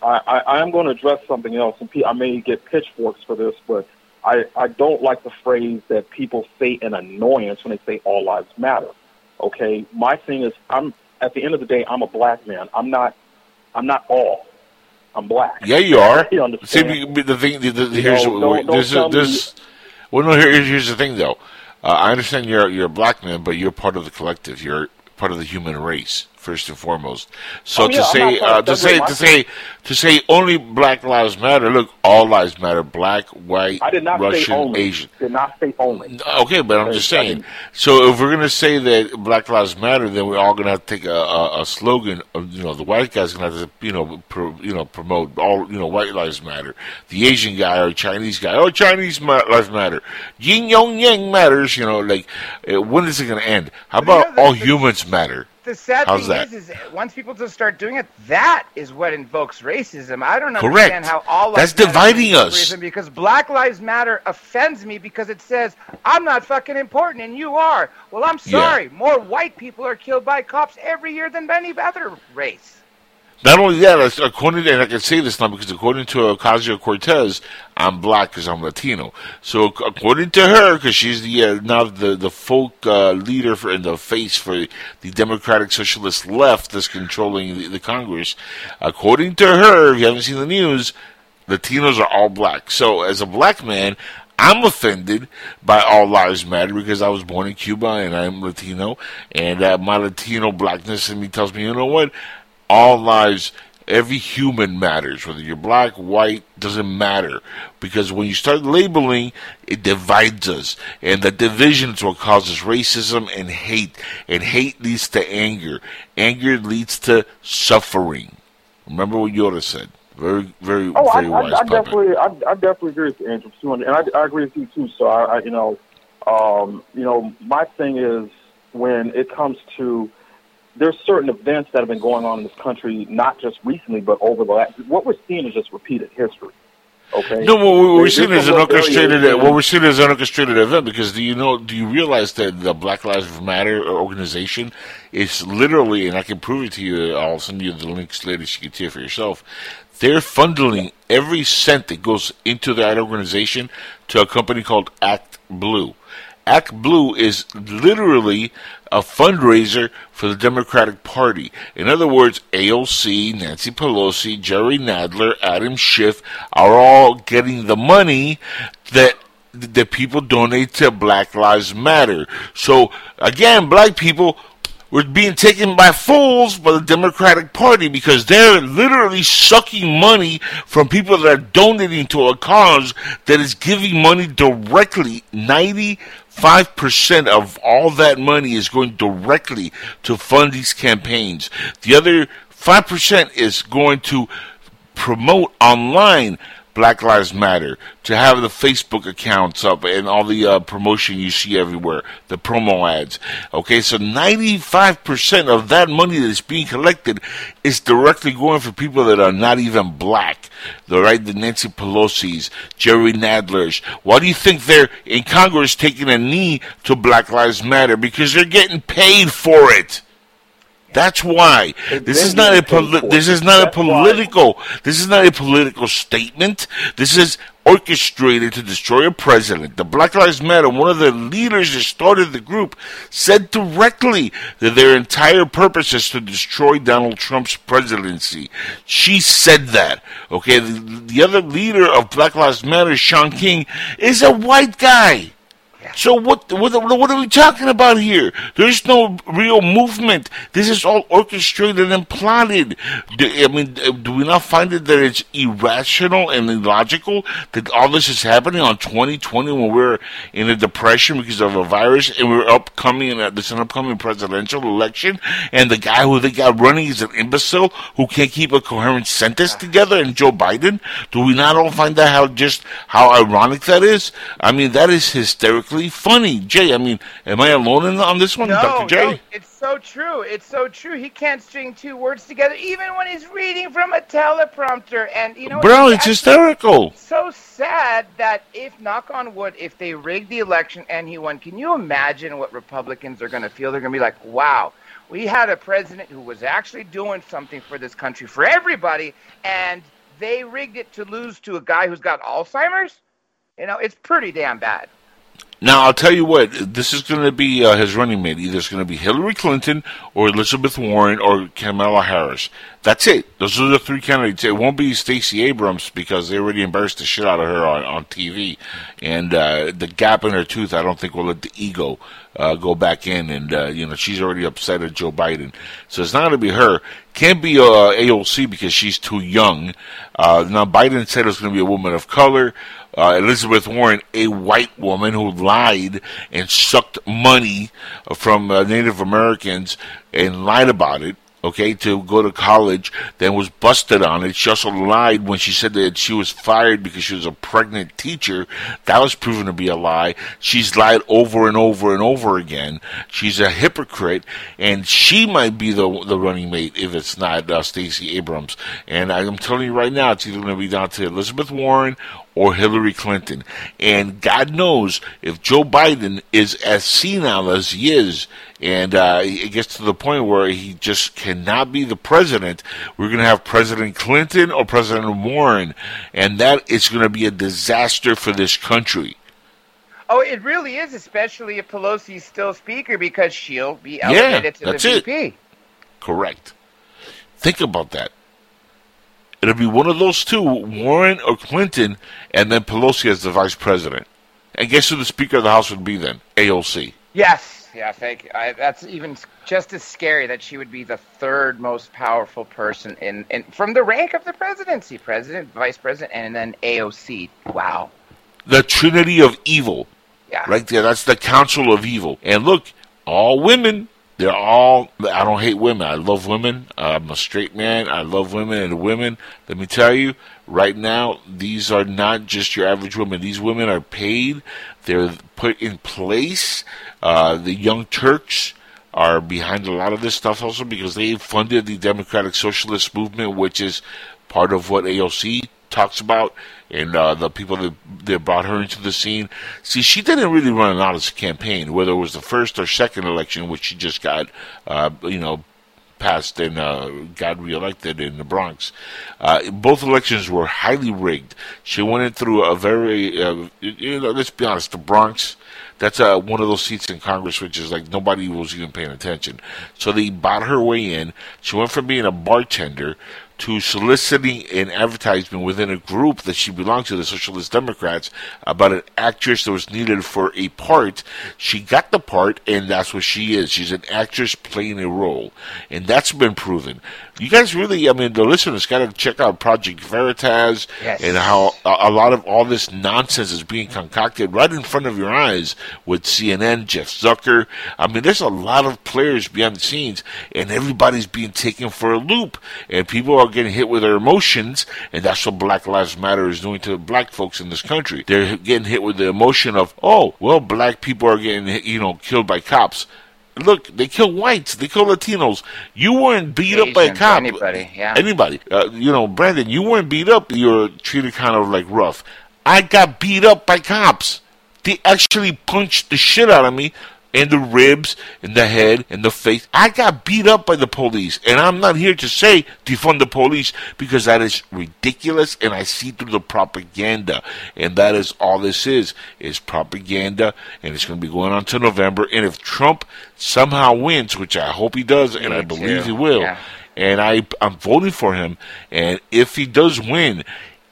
S12: I, I, I am going to address something else, and I may get pitchforks for this, but I, I don't like the phrase that people say in annoyance when they say all lives matter. Okay, my thing is, I'm at the end of the day, I'm a black man. I'm not, I'm not all. I'm black.
S10: Yeah, you are.
S12: You
S10: See,
S12: understand?
S10: the thing, the, the,
S12: You
S10: here's
S12: know, don't- don't
S10: there's
S12: tell me-
S10: well, no, here, here's the thing though. Uh, I understand you're you're a black man, but you're part of the collective. You're part of the human race first and foremost. So
S12: Oh,
S10: to
S12: yeah, I'm
S10: say uh,
S12: to
S10: to say to say to say only Black lives matter. Look, all lives matter. Black, white,
S12: I did not
S10: Russian,
S12: say only.
S10: Asian.
S12: Did not say only.
S10: Okay, but I'm just saying. So if we're gonna say that Black Lives Matter, then we're all gonna have to take a, a, a slogan. Of, you know, the white guy's gonna have to, you know, pro, you know, promote all, you know, white lives matter. The Asian guy or Chinese guy, oh, Chinese ma- lives matter. Yin Yang Yang matters. You know, like uh, when is it gonna end? How about all humans matter?
S13: The sad
S10: How's
S13: thing
S10: that?
S13: is, is once people just start doing it, that is what invokes racism. I don't
S10: Correct.
S13: understand how all
S10: That's dividing us.
S13: because Black Lives Matter offends me because it says I'm not fucking important and you are. Well, I'm
S10: Yeah.
S13: sorry. More white people are killed by cops every year than any other race.
S10: Not only that, according to, and I can say this now because according to Ocasio Cortez, I'm black because I'm Latino. So according to her, because she's the uh, now the the folk uh, leader for and the face for the Democratic Socialist left that's controlling the, the Congress. According to her, if you haven't seen the news, Latinos are all black. So as a black man. I'm offended by all lives matter because I was born in Cuba and I'm Latino, and uh, my Latino blackness in me tells me, you know what? All lives, every human matters, whether you're black, white, doesn't matter. Because when you start labeling, it divides us. And the division is what causes racism and hate. And hate leads to anger. Anger leads to suffering. Remember what Yoda said. Very, very,
S12: Oh, I,
S10: very
S12: I,
S10: wise
S12: I
S10: puppet.
S12: definitely, I, I definitely agree with you, Andrew, too, and, and I, I agree with you too. So I, I you know, um, you know, my thing is when it comes to there's certain events that have been going on in this country, not just recently, but over the last. What we're seeing is just repeated history. Okay.
S10: No, what we're seeing is an orchestrated. What we're seeing is an orchestrated event because do you know? Do you realize that the Black Lives Matter organization is literally, and I can prove it to you. I'll send you the links later so you can see it for yourself. They're funneling every cent that goes into that organization to a company called Act Blue. Act Blue is literally a fundraiser for the Democratic Party. In other words, AOC, Nancy Pelosi, Jerry Nadler, Adam Schiff are all getting the money that that people donate to Black Lives Matter. So again, black people we're being taken by fools by the Democratic Party because they're literally sucking money from people that are donating to a cause that is giving money directly. 95% of all that money is going directly to fund these campaigns. The other 5% is going to promote online Black Lives Matter, to have the Facebook accounts up and all the uh, promotion you see everywhere, the promo ads. Okay, so 95% of that money that is being collected is directly going for people that are not even black. The right, the Nancy Pelosi's, Jerry Nadler's. Why do you think they're in Congress taking a knee to Black Lives Matter? Because they're getting paid for it. That's why this is not a poli- this is not a political this is not a political statement. This is orchestrated to destroy a president. The Black Lives Matter, one of the leaders that started the group, said directly that their entire purpose is to destroy Donald Trump's presidency. She said that. Okay, the, the other leader of Black Lives Matter, Shaun King, is a white guy. So what, what what are we talking about here? There's no real movement. This is all orchestrated and plotted. Do, I mean, do we not find it that it's irrational and illogical that all this is happening on 2020 when we're in a depression because of a virus and we're upcoming uh, this an upcoming presidential election and the guy who they got running is an imbecile who can't keep a coherent sentence together and Joe Biden? Do we not all find that how just how ironic that is? I mean, that is hysterically funny. Jay, I mean, am I alone in, on this one,
S13: No,
S10: Dr. Jay?
S13: no, it's so true. It's so true. He can't string two words together, even when he's reading from a teleprompter. And you know,
S10: Bro, it's hysterical.
S13: So sad that if, knock on wood, if they rigged the election and he won, can you imagine what Republicans are going to feel? They're going to be like, wow, we had a president who was actually doing something for this country, for everybody, and they rigged it to lose to a guy who's got Alzheimer's. You know, it's pretty damn bad.
S10: Now I'll tell you what. This is going to be uh, his running mate. Either it's going to be Hillary Clinton or Elizabeth Warren or Kamala Harris. That's it. Those are the three candidates. It won't be Stacey Abrams because they already embarrassed the shit out of her on, on TV. And uh, the gap in her tooth, I don't think will let the ego uh, go back in. And uh, you know she's already upset at Joe Biden, so it's not going to be her. Can't be uh, AOC because she's too young. Uh, now Biden said it's going to be a woman of color. Uh, Elizabeth Warren, a white woman who lied and sucked money from uh, Native Americans and lied about it. Okay, to go to college, then was busted on it. She also lied when she said that she was fired because she was a pregnant teacher. That was proven to be a lie. She's lied over and over and over again. She's a hypocrite, and she might be the the running mate if it's not uh, Stacey Abrams. And I'm telling you right now, it's either going to be down to Elizabeth Warren or Hillary Clinton. And God knows if Joe Biden is as senile as he is, and uh, it gets to the point where he just cannot be the president, we're going to have President Clinton or President Warren, and that is going to be a disaster for this country.
S13: Oh, it really is, especially if Pelosi's still Speaker, because she'll be elevated to
S10: that's
S13: the
S10: it.
S13: VP.
S10: Correct. Think about that. It'll be one of those two, Warren or Clinton, and then Pelosi as the vice president. And guess who the Speaker of the House would be then? AOC.
S13: Yes, yeah, thank you. I, that's even just as scary that she would be the third most powerful person in, in from the rank of the presidency, president, vice president, and then AOC. Wow.
S10: The Trinity of Evil.
S13: Yeah.
S10: Right there. That's the Council of Evil. And look, all women. They're all. I don't hate women. I love women. I'm a straight man. I love women and women. Let me tell you, right now, these are not just your average women. These women are paid. They're put in place. Uh, the Young Turks are behind a lot of this stuff also because they funded the Democratic Socialist Movement, which is part of what AOC talks about and uh, the people that, that brought her into the scene. See, she didn't really run an honest campaign, whether it was the first or second election, which she just got, uh, you know, passed and uh, got reelected in the Bronx. Uh, both elections were highly rigged. She went in through a very, uh, you know, let's be honest, the Bronx. That's uh, one of those seats in Congress which is like nobody was even paying attention. So they bought her way in. She went from being a bartender to soliciting an advertisement within a group that she belonged to, the Socialist Democrats, about an actress that was needed for a part. She got the part, and that's what she is. She's an actress playing a role, and that's been proven. You guys really, I mean, the listeners got to check out Project Veritas
S13: Yes.
S10: and how a, a lot of all this nonsense is being concocted right in front of your eyes with CNN, Jeff Zucker. I mean, there's a lot of players behind the scenes, and everybody's being taken for a loop, and people are getting hit with their emotions, and that's what Black Lives Matter is doing to black folks in this country. They're getting hit with the emotion of, oh, well, black people are getting, you know, killed by cops. Look, they kill whites, they kill Latinos. You weren't beat up by a cop.
S13: anybody, yeah.
S10: Anybody. Uh, you know, Brandon, you weren't beat up. You were treated kind of like rough. I got beat up by cops. They actually punched the shit out of me in the ribs, and the head, and the face. I got beat up by the police. And I'm not here to say defund the police because that is ridiculous and I see through the propaganda. And that is all this is, is propaganda. And it's going to be going on to November. And if Trump somehow wins, which I hope he does, and
S13: Me
S10: I believe
S13: too.
S10: he will,
S13: Yeah.
S10: and I I'm voting for him. And if he does win,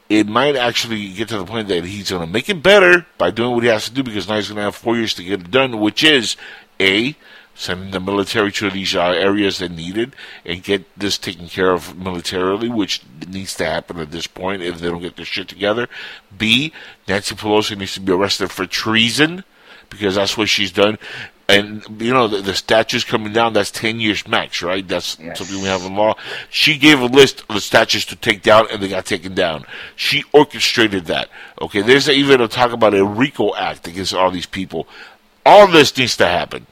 S10: it might actually get to the point that he's going to make it better by doing what he has to do because now he's going to have four years to get it done, which is a sending the military to these uh, areas that need it and get this taken care of militarily, which needs to happen at this point if they don't get their shit together. B, Nancy Pelosi needs to be arrested for treason because that's what she's done. And you know the, the statues coming down. That's ten years max, right? That's
S13: Yes.
S10: something we have in law. She gave a list of the statues to take down, and they got taken down. She orchestrated that. Okay, there's even a talk about a RICO Act against all these people. All this needs to happen.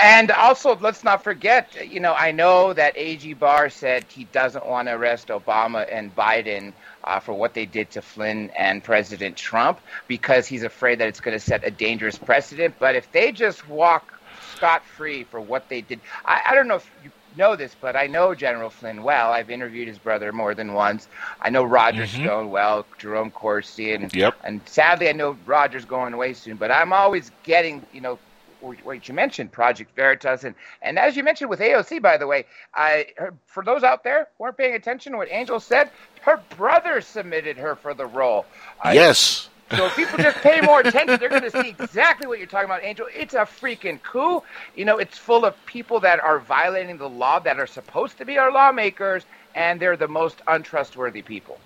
S13: And also, let's not forget, you know, I know that AG Barr said he doesn't want to arrest Obama and Biden uh, for what they did to Flynn and President Trump because he's afraid that it's going to set a dangerous precedent. But if they just walk scot free for what they did, I, I don't know if you know this, but I know General Flynn well. I've interviewed his brother more than once. I know Roger
S10: Mhm.
S13: Stone well, Jerome Corsi, and
S10: Yep.
S13: and sadly, I know Roger's going away soon. But I'm always getting, you know, what you mentioned, Project Veritas, and and as you mentioned with AOC, by the way, I her, for those out there who weren't paying attention to what Angel said, her brother submitted her for the role. Uh,
S10: yes.
S13: So if people just pay more attention, they're going to see exactly what you're talking about, Angel. It's a freaking coup. You know, it's full of people that are violating the law that are supposed to be our lawmakers, and they're the most untrustworthy people.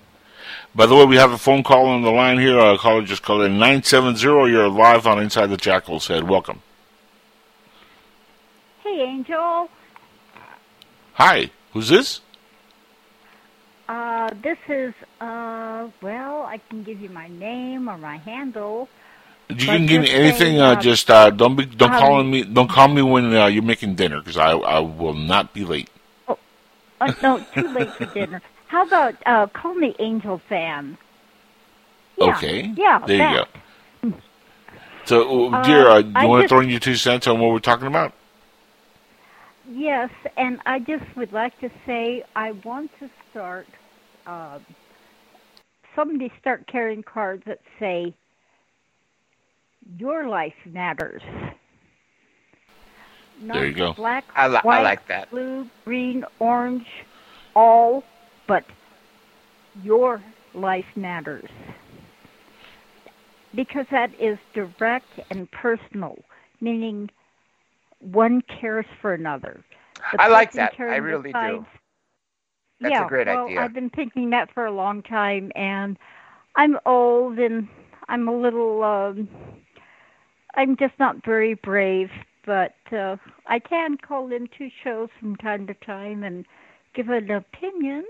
S10: By the way, we have a phone call on the line here. A caller just called in 970. You're live on Inside the Jackal's Head. Welcome.
S14: Hey, Angel.
S10: Hi. Who's this?
S14: Uh, this is, uh, well, I can give you my name or my handle.
S10: You can give me anything.
S14: say,
S10: Uh,
S14: uh,
S10: just uh, don't be don't call
S14: um,
S10: me don't call me when uh, you're making dinner because I I will not be late.
S14: Uh, no, too late for dinner. How about, uh, call me Angel Fan? Yeah,
S10: Okay.
S14: Yeah,
S10: There
S14: that.
S10: you go. So, uh,
S14: Uh,
S10: dear, uh, you
S14: I
S10: want to throw in your two cents on what we're talking about?
S14: Yes, and I just would like to say I want to start, uh, somebody start carrying cards that say, Your life matters. Not
S10: There you go.
S14: Black,
S13: I li- I
S14: white,
S13: like that.
S14: blue, green, orange, all, but your life matters. Because that is direct and personal, meaning one cares for another. The
S13: I like that. I
S14: carrying the
S13: really do. That's
S14: yeah,
S13: a great
S14: well,
S13: idea.
S14: I've been thinking that for a long time, and I'm old and I'm a little. Um, I'm just not very brave, but uh, I can call into shows from time to time and give an opinion.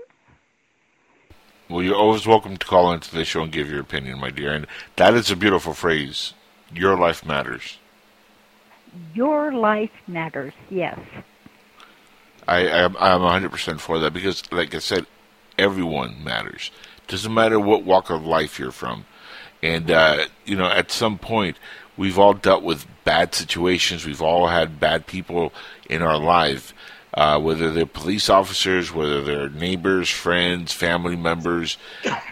S10: Well, you're always welcome to call into the show and give your opinion, my dear. And that is a beautiful phrase. Your life matters.
S14: Your life matters. Yes.
S10: I I'm, I'm 100% for that because, like I said, everyone matters. Doesn't matter what walk of life you're from. And, uh, you know, at some point, we've all dealt with bad situations. We've all had bad people in our life, uh, whether they're police officers, whether they're neighbors, friends, family members.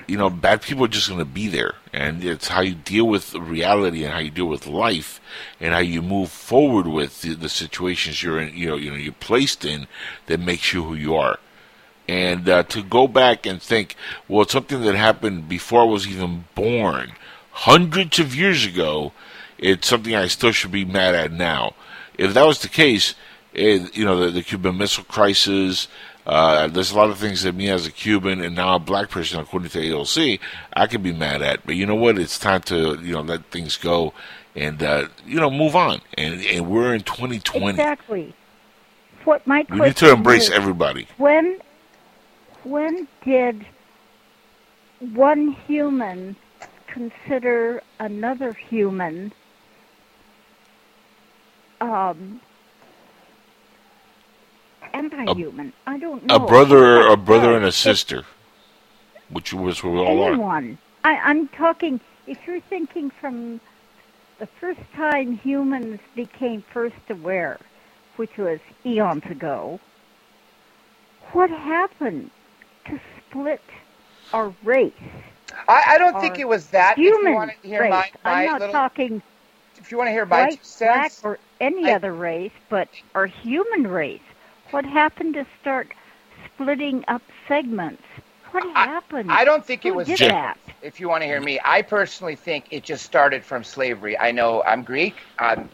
S10: You know, bad people are just going to be there. And it's how you deal with reality and how you deal with life and how you move forward with the, the situations you're in, you know, you know, you're placed in that makes you who you are. And uh, to go back and think, well, it's something that happened before I was even born, hundreds of years ago, it's something I still should be mad at now. If that was the case, it, you know, the, the Cuban Missile Crisis, uh, there's a lot of things that me as a Cuban and now a black person, according to AOC, I could be mad at. But you know what? It's time to, you know, let things go and, uh, you know, move on. And, and we're in 2020.
S14: Exactly. What my
S10: We need to embrace
S14: is,
S10: everybody.
S14: When when did one human consider another human um, anti-human? I don't know.
S10: A brother, a brother and a sister, which was what we all are.
S14: anyone. I, I'm talking. If you're thinking from the first time humans became first aware, which was eons ago, what happened to split our race?
S13: I, I don't think it was that. If you
S14: Human
S13: want to hear
S14: race.
S13: my, my
S14: I'm not
S13: little,
S14: talking
S13: if you want to hear my
S14: white,
S13: two
S14: black, or any
S13: I-
S14: other race, but our human race. What happened to start splitting up segments What happened?
S13: I don't think it was
S14: did
S13: just,
S14: that?
S13: if you want to hear me, I personally think it just started from slavery. I know I'm Greek. Um,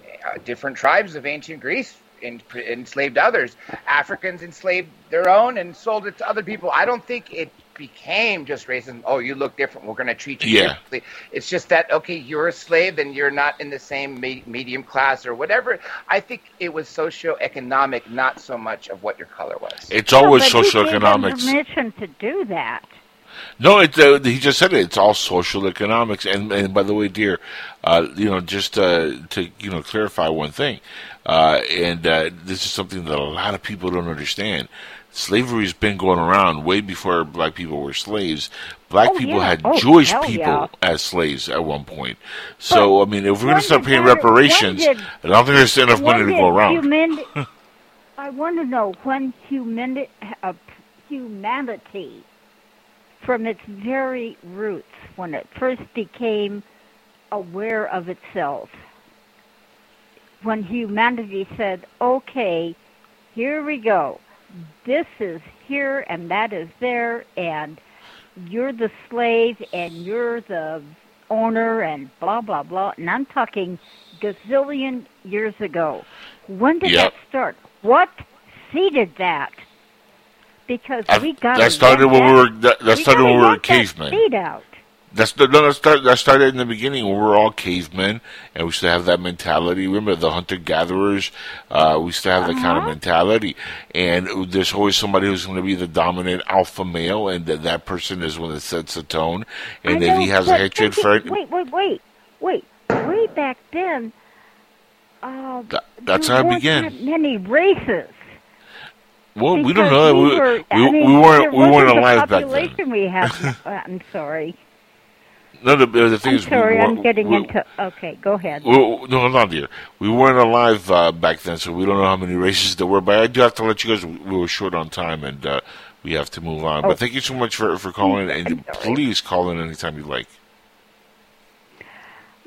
S13: different tribes of ancient Greece en- enslaved others. Africans enslaved their own and sold it to other people. I don't think it became just racism. Oh, you look different. We're going to treat you
S10: Yeah.
S13: differently. It's just that okay, you're a slave, and you're not in the same me- medium class or whatever. I think it was socioeconomic, not so much of what your color was.
S10: It's always
S14: but who gave them
S10: socioeconomics.
S14: permission to do that.
S10: No, it, uh, he just said it. It's all social economics. And, and by the way, dear, uh, you know, just uh, to you know clarify one thing, uh, and uh, this is something that a lot of people don't understand. Slavery's been going around way before black people were slaves. Black
S14: Oh,
S10: people
S14: yeah.
S10: had
S14: Oh,
S10: Jewish people
S14: yeah.
S10: as slaves at one point. So, I mean, if we're going to start paying reparations,
S14: did-
S10: I don't think there's enough money to go around.
S14: human- I want to know when humani- uh, humanity, from its very roots, when it first became aware of itself, when humanity said, okay, here we go. This is here and that is there, and you're the slave and you're the owner and blah, blah, blah. And I'm talking gazillion years ago. When did
S10: Yep.
S14: that start? What seeded that? Because
S10: I-
S14: we got
S10: that started when we were that, that started when we were cavemen.
S14: Seed out.
S10: That's the, no, that, start, that started in the beginning were all cavemen, and we still have that mentality. Remember the hunter gatherers? Uh, we still have that kind of
S14: Uh-huh.
S10: mentality, and there's always somebody who's going to be the dominant alpha male, and that that person is one that sets the tone. And if he has a hatred for
S14: it- Wait, wait, wait, wait. Way back then, uh,
S10: that, that's how it began.
S14: that many races.
S10: Well, we don't know.
S14: We,
S10: We,
S14: were,
S10: we,
S14: I mean,
S10: we weren't. we weren't alive back then.
S14: we have. I'm sorry.
S10: No, the, the thing
S14: I'm
S10: is, we
S14: sorry. I'm getting
S10: we,
S14: into. Okay, go ahead.
S10: We, no, on, dear. We weren't alive uh, back then, so we don't know how many races there were. But I do have to let you guys. We were short on time, and uh, we have to move on.
S14: Oh.
S10: But thank you so much for for calling, and please call in anytime you like.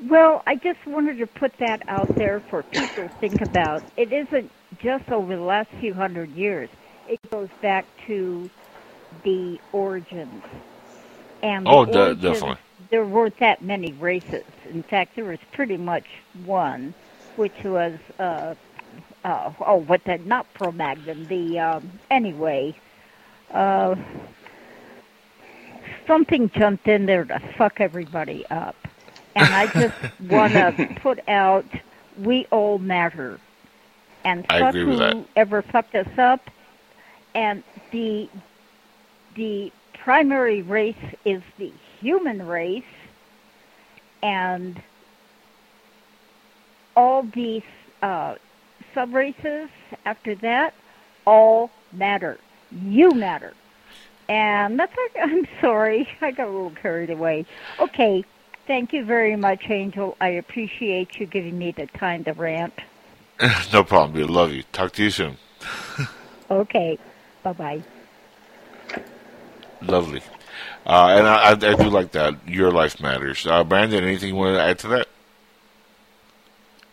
S14: Well, I just wanted to put that out there for people to think about. It isn't just over the last few hundred years. It goes back to the origins. And the
S10: Oh, de-
S14: origins,
S10: definitely.
S14: There weren't that many races. In fact, there was pretty much one, which was uh, uh, oh, what the not Cro-Magnon. The um, anyway, uh, something jumped in there to fuck everybody up and I just want to put out we all matter. And
S10: I
S14: fuck whoever fucked us up. And the the primary race is the human race, and all these uh, sub races after that all matter. You matter. And that's I'm sorry, I got a little carried away. Okay, Thank you very much, Angel. I appreciate you giving me the time to rant.
S10: no problem, We Love you. Talk to you soon.
S14: Okay. Bye bye.
S10: Lovely. Uh, and I, I, I do like that. Your life matters. Uh, Brandon, anything you want to add to that?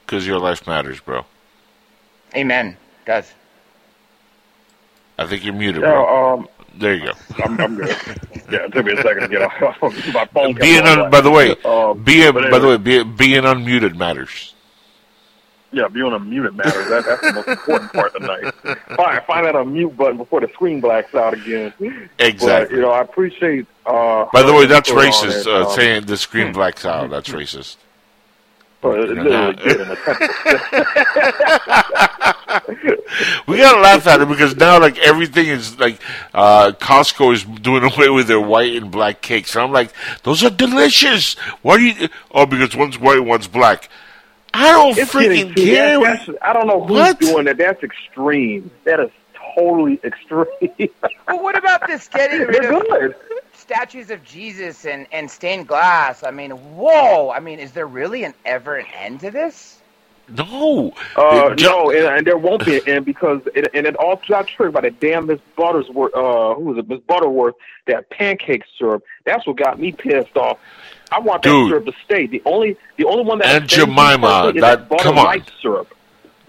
S10: Because your life matters, bro.
S13: Amen. Does.
S10: I think you're muted,
S12: Yeah,
S10: bro.
S12: um,
S10: there you go.
S12: I'm, I'm good. Yeah, it took me a second to get off. My phone
S10: Being
S12: going
S10: un- by the way,
S12: Um,
S10: being
S12: but
S10: by the way, be, being unmuted matters.
S12: Yeah, being unmuted matters. That, that's the most important part of tonight. Find find that unmute button before the screen blacks out again.
S10: Exactly.
S12: But, you know, I appreciate. Uh,
S10: By the way, that's
S12: her input on
S10: racist.
S12: it.
S10: Uh,
S12: Um,
S10: saying the screen blacks out. That's racist.
S12: but it literally
S10: we gotta laugh at it because now like everything is like uh Costco is doing away with their white and black cakes. And I'm like, those are delicious. Why do you? Oh, because one's white, one's black. I don't
S12: It's
S10: freaking care.
S12: That's, that's, I don't know who's
S10: What?
S12: doing that. That's extreme. That is totally extreme.
S13: Well, what about this getting rid
S12: They're
S13: of
S12: good.
S13: Statues of Jesus and, and stained glass? I mean, whoa! I mean, is there really an ever an end to this?
S10: No.
S12: Uh,
S10: Ju-
S12: no, and, and there won't be an end because it, and it all got triggered by the damn Miss Buttersworth. Uh, who was it? Miss Butterworth. That pancake syrup. That's what got me pissed off. I want that
S10: Dude.
S12: syrup to stay. The only the only one that
S10: Aunt
S12: offends me
S10: Jemima,
S12: personally is
S10: that- come on.
S12: light syrup.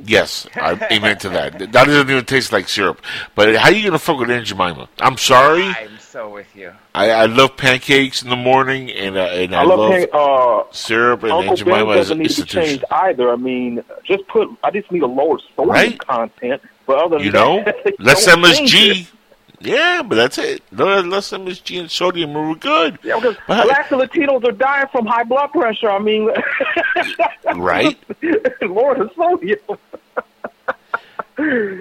S10: Yes, I amen to that. That doesn't even taste like syrup. But how you gonna fuck with Aunt Jemima? I'm sorry.
S13: I'm so with you.
S10: I, I love pancakes in the morning, and uh, and I,
S12: I love pan- uh,
S10: syrup and
S12: Uncle
S10: Aunt Jemima
S12: Ben
S10: as
S12: doesn't need to change either. I mean, just put. I just need a lower sodium
S10: Right.
S12: content. But other than
S10: You know,
S12: that,
S10: less
S12: don't change
S10: MSG. Yeah, but that's it. No, less MSG and sodium, and we're good.
S12: Yeah, because
S10: But-
S12: blacks and Latinos are dying from high blood pressure. I mean,
S10: Right?
S12: Lord, the sodium.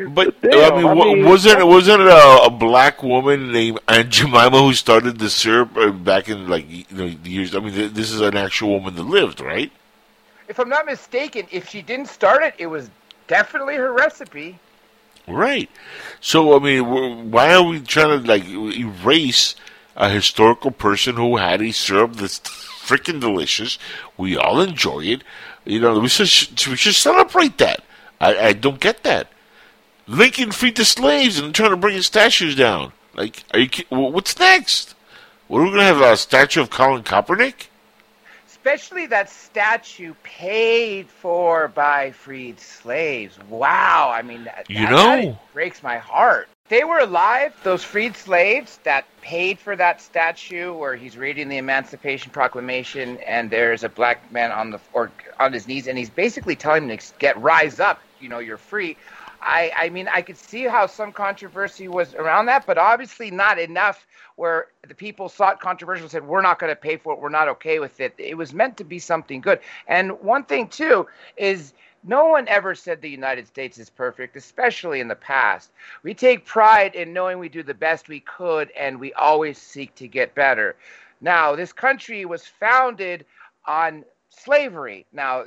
S10: But
S12: Damn,
S10: I mean,
S12: I mean-
S10: wasn't wasn't it a, a black woman named Aunt Jemima who started the syrup uh, back in like you know the years? I mean, th- this is an actual woman that lived, right?
S13: If I'm not mistaken, if she didn't start it, it was definitely her recipe.
S10: Right. So I mean, why are we trying to like erase a historical person who had a syrup that's freaking delicious? We all enjoy it. You know, we should we should celebrate that. I, I don't get that. Lincoln freed the slaves and trying to bring his statues down. Like, are you? What's next? What are we gonna have a statue of Colin Kaepernick?
S13: Especially that statue paid for by freed slaves. Wow. I mean, that,
S10: You
S13: that-
S10: know.
S13: that breaks my heart. They were alive, those freed slaves that paid for that statue where he's reading the Emancipation Proclamation and there's a black man on the or on his knees and he's basically telling him to get rise up, you know, you're free. I, I mean, I could see how some controversy was around that, but obviously not enough where the people sought controversial said, we're not going to pay for it, we're not okay with it. It was meant to be something good. And one thing, too, is no one ever said the United States is perfect, especially in the past. We take pride in knowing we do the best we could, and we always seek to get better. Now, this country was founded on slavery. Now,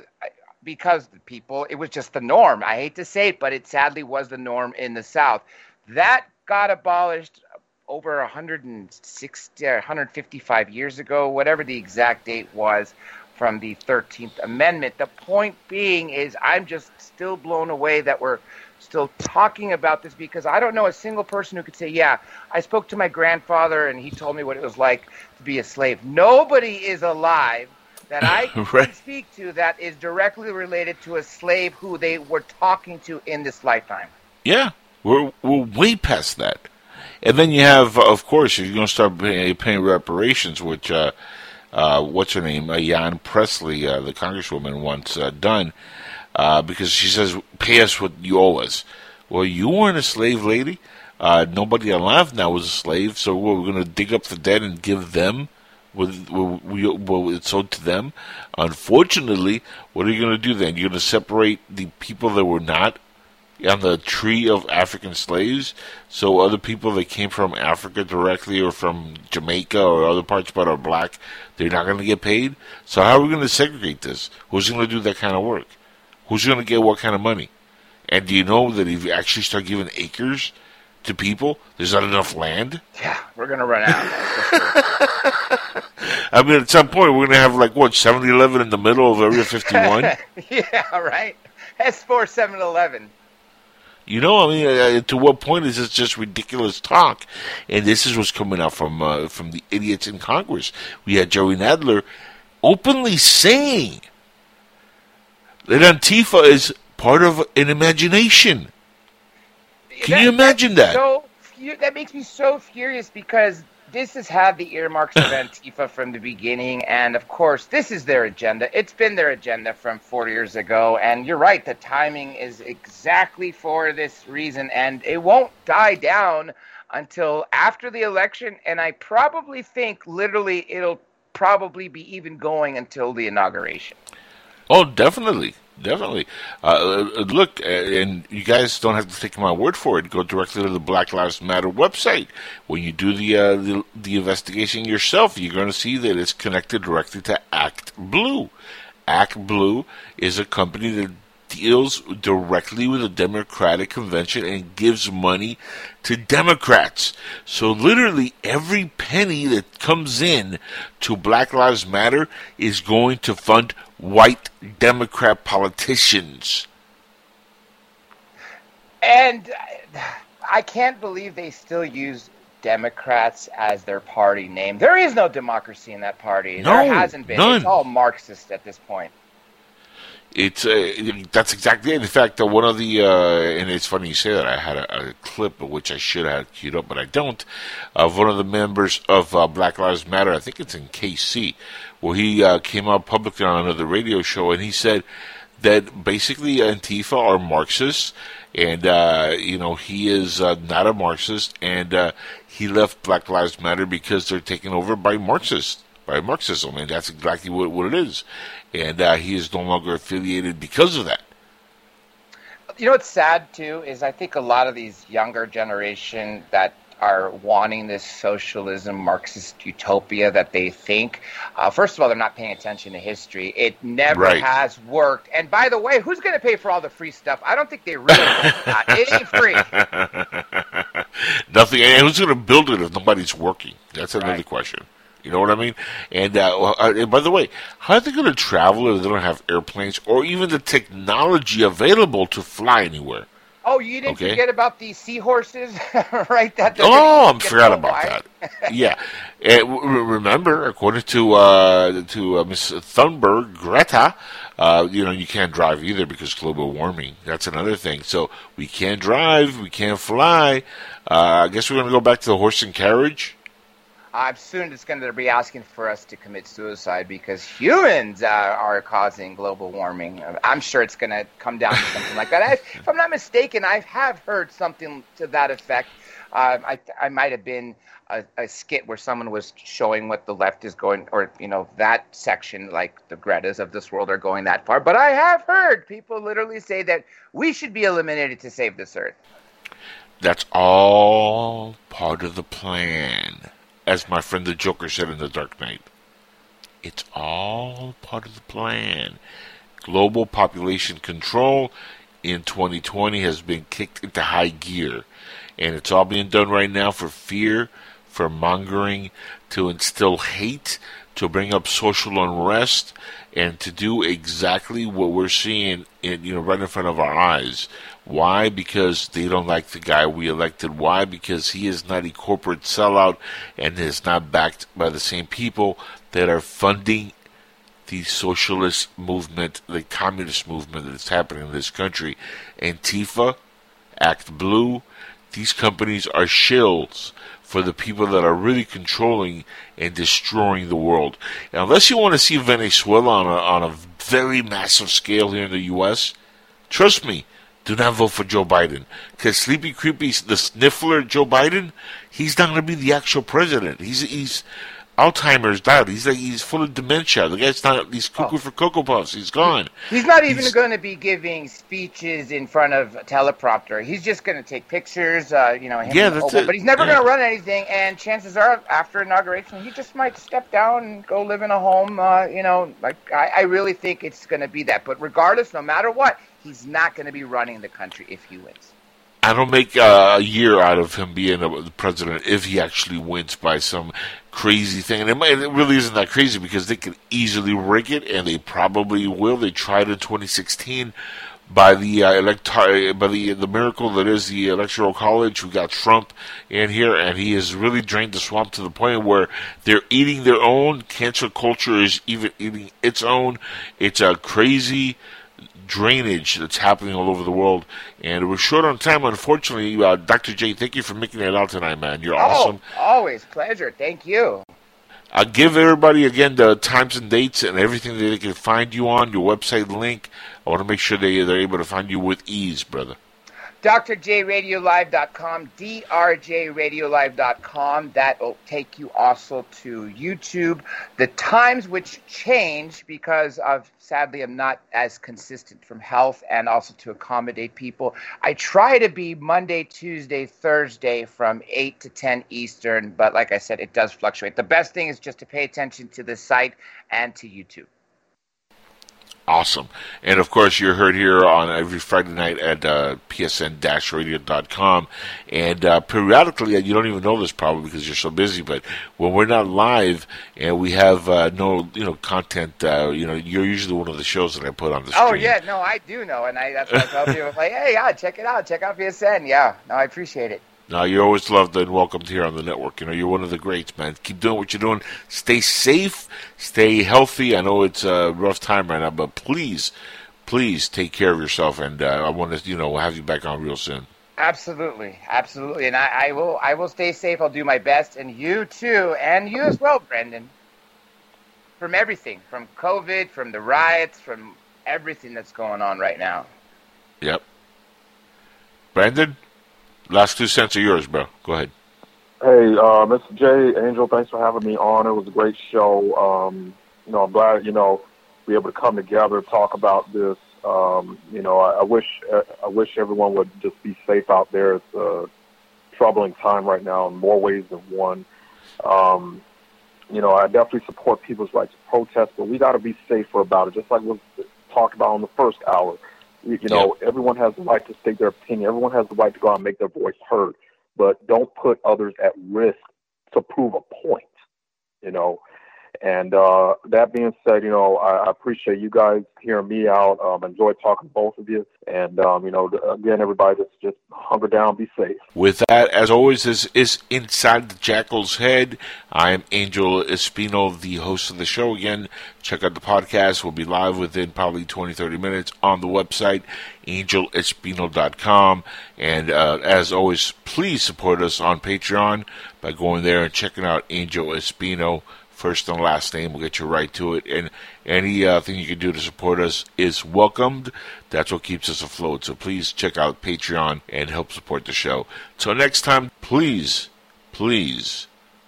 S13: because the people, it was just the norm. I hate to say it, but it sadly was the norm in the South. That got abolished over 160 or 155 years ago, whatever the exact date was from the 13th Amendment. The point being is, I'm just still blown away that we're still talking about this because I don't know a single person who could say, Yeah, I spoke to my grandfather and he told me what it was like to be a slave. Nobody is alive that I can
S10: Right.
S13: speak to that is directly related to a slave who they were talking to in this lifetime.
S10: Yeah, we're we're way past that. And then you have, of course, you're going to start pay, paying reparations, which uh, uh, what's her name, uh, Jan Pressley, uh, the congresswoman, wants uh, done uh, because she says, "Pay us what you owe us." Well, you weren't a slave lady. Uh, nobody alive now was a slave, so we're going to dig up the dead and give them what, what, we, what it's owed to them. Unfortunately, what are you going to do then? You're going to separate the people that were not on the tree of African slaves. So other people that came from Africa directly or from Jamaica or other parts but are black, they're not going to get paid. So how are we going to segregate this? Who's going to do that kind of work? Who's going to get what kind of money? And do you know that if you actually start giving acres to people, there's not enough land?
S13: Yeah, we're gonna run out.
S10: I mean, at some point, we're going to have like what 7-Eleven in the middle of Area 51.
S13: yeah, right. S4 711.
S10: You know, I mean, uh, to what point is this just ridiculous talk? And this is what's coming out from uh, from the idiots in Congress. We had Joey Nadler openly saying that Antifa is part of an imagination. Can you imagine that?
S13: So that makes me so furious because this has had the earmarks of Antifa from the beginning, and of course, this is their agenda. It's been their agenda from four years ago, and you're right. The timing is exactly for this reason, and it won't die down until after the election. And I probably think, literally, it'll probably be even going until the inauguration.
S10: Oh, definitely, definitely. Uh, uh, look, uh, and you guys don't have to take my word for it. Go directly to the Black Lives Matter website. When you do the uh, the, the investigation yourself, you're going to see that it's connected directly to ActBlue. Act Blue is a company that deals directly with the Democratic Convention and gives money to Democrats. So literally every penny that comes in to Black Lives Matter is going to fund white Democrat politicians.
S13: And I can't believe they still use Democrats as their party name. There is no democracy in that party.
S10: No,
S13: there hasn't been.
S10: none.
S13: It's all Marxist at this point.
S10: It's uh, that's exactly it. In fact, uh, one of the uh, and it's funny you say that. I had a, a clip which I should have queued up, but I don't. Of one of the members of uh, Black Lives Matter. I think it's in KC, where he uh, came out publicly on another radio show, and he said that basically Antifa are Marxists, and uh, you know he is not a Marxist, and he left Black Lives Matter because they're taken over by Marxists by Marxism, and that's exactly what, what it is. And uh, he is no longer affiliated because of that.
S13: You know what's sad too is I think a lot of these younger generation that are wanting this socialism, Marxist utopia that they think. Uh, first of all, they're not paying attention to history. It never
S10: Right.
S13: has worked. And by the way, who's going to pay for all the free stuff? I don't think they really. uh, it ain't free.
S10: Nothing. And who's going to build it if nobody's working? That's another question. You know what I mean? And, uh, uh, and by the way, how are they going to travel if they don't have airplanes or even the technology available to fly anywhere?
S13: Oh, you didn't
S10: Okay.
S13: forget about these seahorses, right? That
S10: Oh, I forgot about
S13: wide.
S10: that. yeah, and w- w- remember, according to uh, to uh, Miss Thunberg, Greta, uh, you know, you can't drive either because global warming. That's another thing. So we can't drive, we can't fly. Uh, I guess we're going to go back to the horse and carriage.
S13: I'm soon it's going to be asking for us to commit suicide because humans uh, are causing global warming. I'm sure it's going to come down to something like that. I, if I'm not mistaken, I have heard something to that effect. Uh, I, I might have been a, a skit where someone was showing what the left is going, or you know, that section, like the Greta's of this world, are going that far. But I have heard people literally say that we should be eliminated to save this earth.
S10: That's all part of the plan, as my friend the Joker said in The Dark Knight. It's all part of the plan. Global population control in 2020 has been kicked into high gear, and it's all being done right now for fear, for mongering, to instill hate, to bring up social unrest, and to do exactly what we're seeing in you know right in front of our eyes. Why? Because they don't like the guy we elected. Why? Because he is not a corporate sellout and is not backed by the same people that are funding the socialist movement, the communist movement that's happening in this country. Antifa, ActBlue, these companies are shills for the people that are really controlling and destroying the world. And unless you want to see Venezuela on a, on a very massive scale here in the U.S., trust me, do not vote for Joe Biden. Because Sleepy Creepy, the sniffler Joe Biden, he's not going to be the actual president. He's he's Alzheimer's died. He's like he's full of dementia. The guy's not. He's cuckoo for cocoa puffs. He's gone.
S13: He's not even going to be giving speeches in front of a teleprompter. He's just going to take pictures, uh, you know. Him
S10: Yeah, that's
S13: Obama,
S10: it.
S13: But he's never
S10: Yeah.
S13: going to run anything. And chances are, after inauguration, he just might step down and go live in a home. Uh, you know, like I, I really think it's going to be that. But regardless, no matter what, he's not going to be running the country if he wins.
S10: I don't make uh, a year out of him being a, the president if he actually wins by some crazy thing. And it, might, it really isn't that crazy because they could easily rig it, and they probably will. They tried in 2016 by the uh, elector- by the the miracle that is the electoral college. We got Trump in here, and he has really drained the swamp to the point where they're eating their own. Cancel culture is even eating its own. It's a crazy drainage that's happening all over the world. And we're short on time, unfortunately. Uh, Dr. J, thank you for making it out tonight, man. You're awesome.
S13: Oh, always pleasure. Thank you.
S10: Uh, give everybody again the times and dates and everything that they can find you on, your website link. I want to make sure they, they're able to find you with ease, brother.
S13: drjradiolive.com, drjradiolive.com. That will take you also to YouTube. The times which change because of, sadly, I'm not as consistent from health and also to accommodate people. I try to be Monday, Tuesday, Thursday from 8 to 10 Eastern, but like I said, it does fluctuate. The best thing is just to pay attention to the site and to YouTube.
S10: Awesome. And of course, you're heard here on every Friday night at uh, psn-radio.com. And uh, periodically, and you don't even know this probably because you're so busy, but when we're not live and we have uh, no you know content, uh, you know, you're usually one of the shows that I put on the
S13: Oh yeah, no, I do know, and I that's why I tell people like, hey, yeah, check it out, check out PSN. Yeah, no, I appreciate it.
S10: No, you're always loved and welcomed here on the network. You know, you're one of the greats, man. Keep doing what you're doing. Stay safe, stay healthy. I know it's a rough time right now, but please, please take care of yourself, and uh, I want to, you know, have you back on real soon.
S13: Absolutely, absolutely, and I, I will. I will stay safe. I'll do my best, and you too, and you as well, Brendan. From everything, from COVID, from the riots, from everything that's going on right now.
S10: Yep. Brandon, last two cents are yours, bro. Go ahead.
S12: Hey, uh, Mr. J, Angel, thanks for having me on. It was a great show. Um, you know, I'm glad, you know, we able to come together, talk about this. Um, you know, I, I wish I wish everyone would just be safe out there. It's a troubling time right now in more ways than one. Um, you know, I definitely support people's right to protest, but we got to be safer about it. Just like was talked about in the first hour. You, you know, everyone has the right to state their opinion. Everyone has the right to go out and make their voice heard, but don't put others at risk to prove a point. You know, and uh, that being said, you know, I, I appreciate you guys hearing me out. Um, enjoy talking to both of you. And, um, you know, again, everybody just, just hunker down, be safe.
S10: With that, as always, this is Inside the Jackal's Head. I am Angel Espino, the host of the show. Again, check out the podcast. We'll be live within probably 20, 30 minutes on the website, angelespino.com. And uh, as always, please support us on Patreon by going there and checking out Angel Espino first and last name. We'll get you right to it. And any uh, thing you can do to support us is welcomed. That's what keeps us afloat. So please check out Patreon and help support the show. Till next time, please, please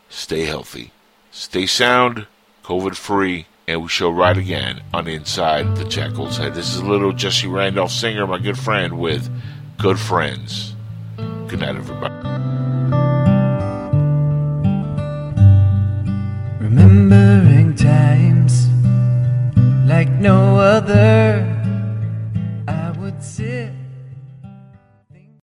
S10: stay healthy, stay sound, COVID free, and we shall ride again on Inside the Jackal's Head. This is little Jesse Randolph singer, my good friend, with Good Friends. Good night, everybody.
S15: Remembering times like no other, I would sit.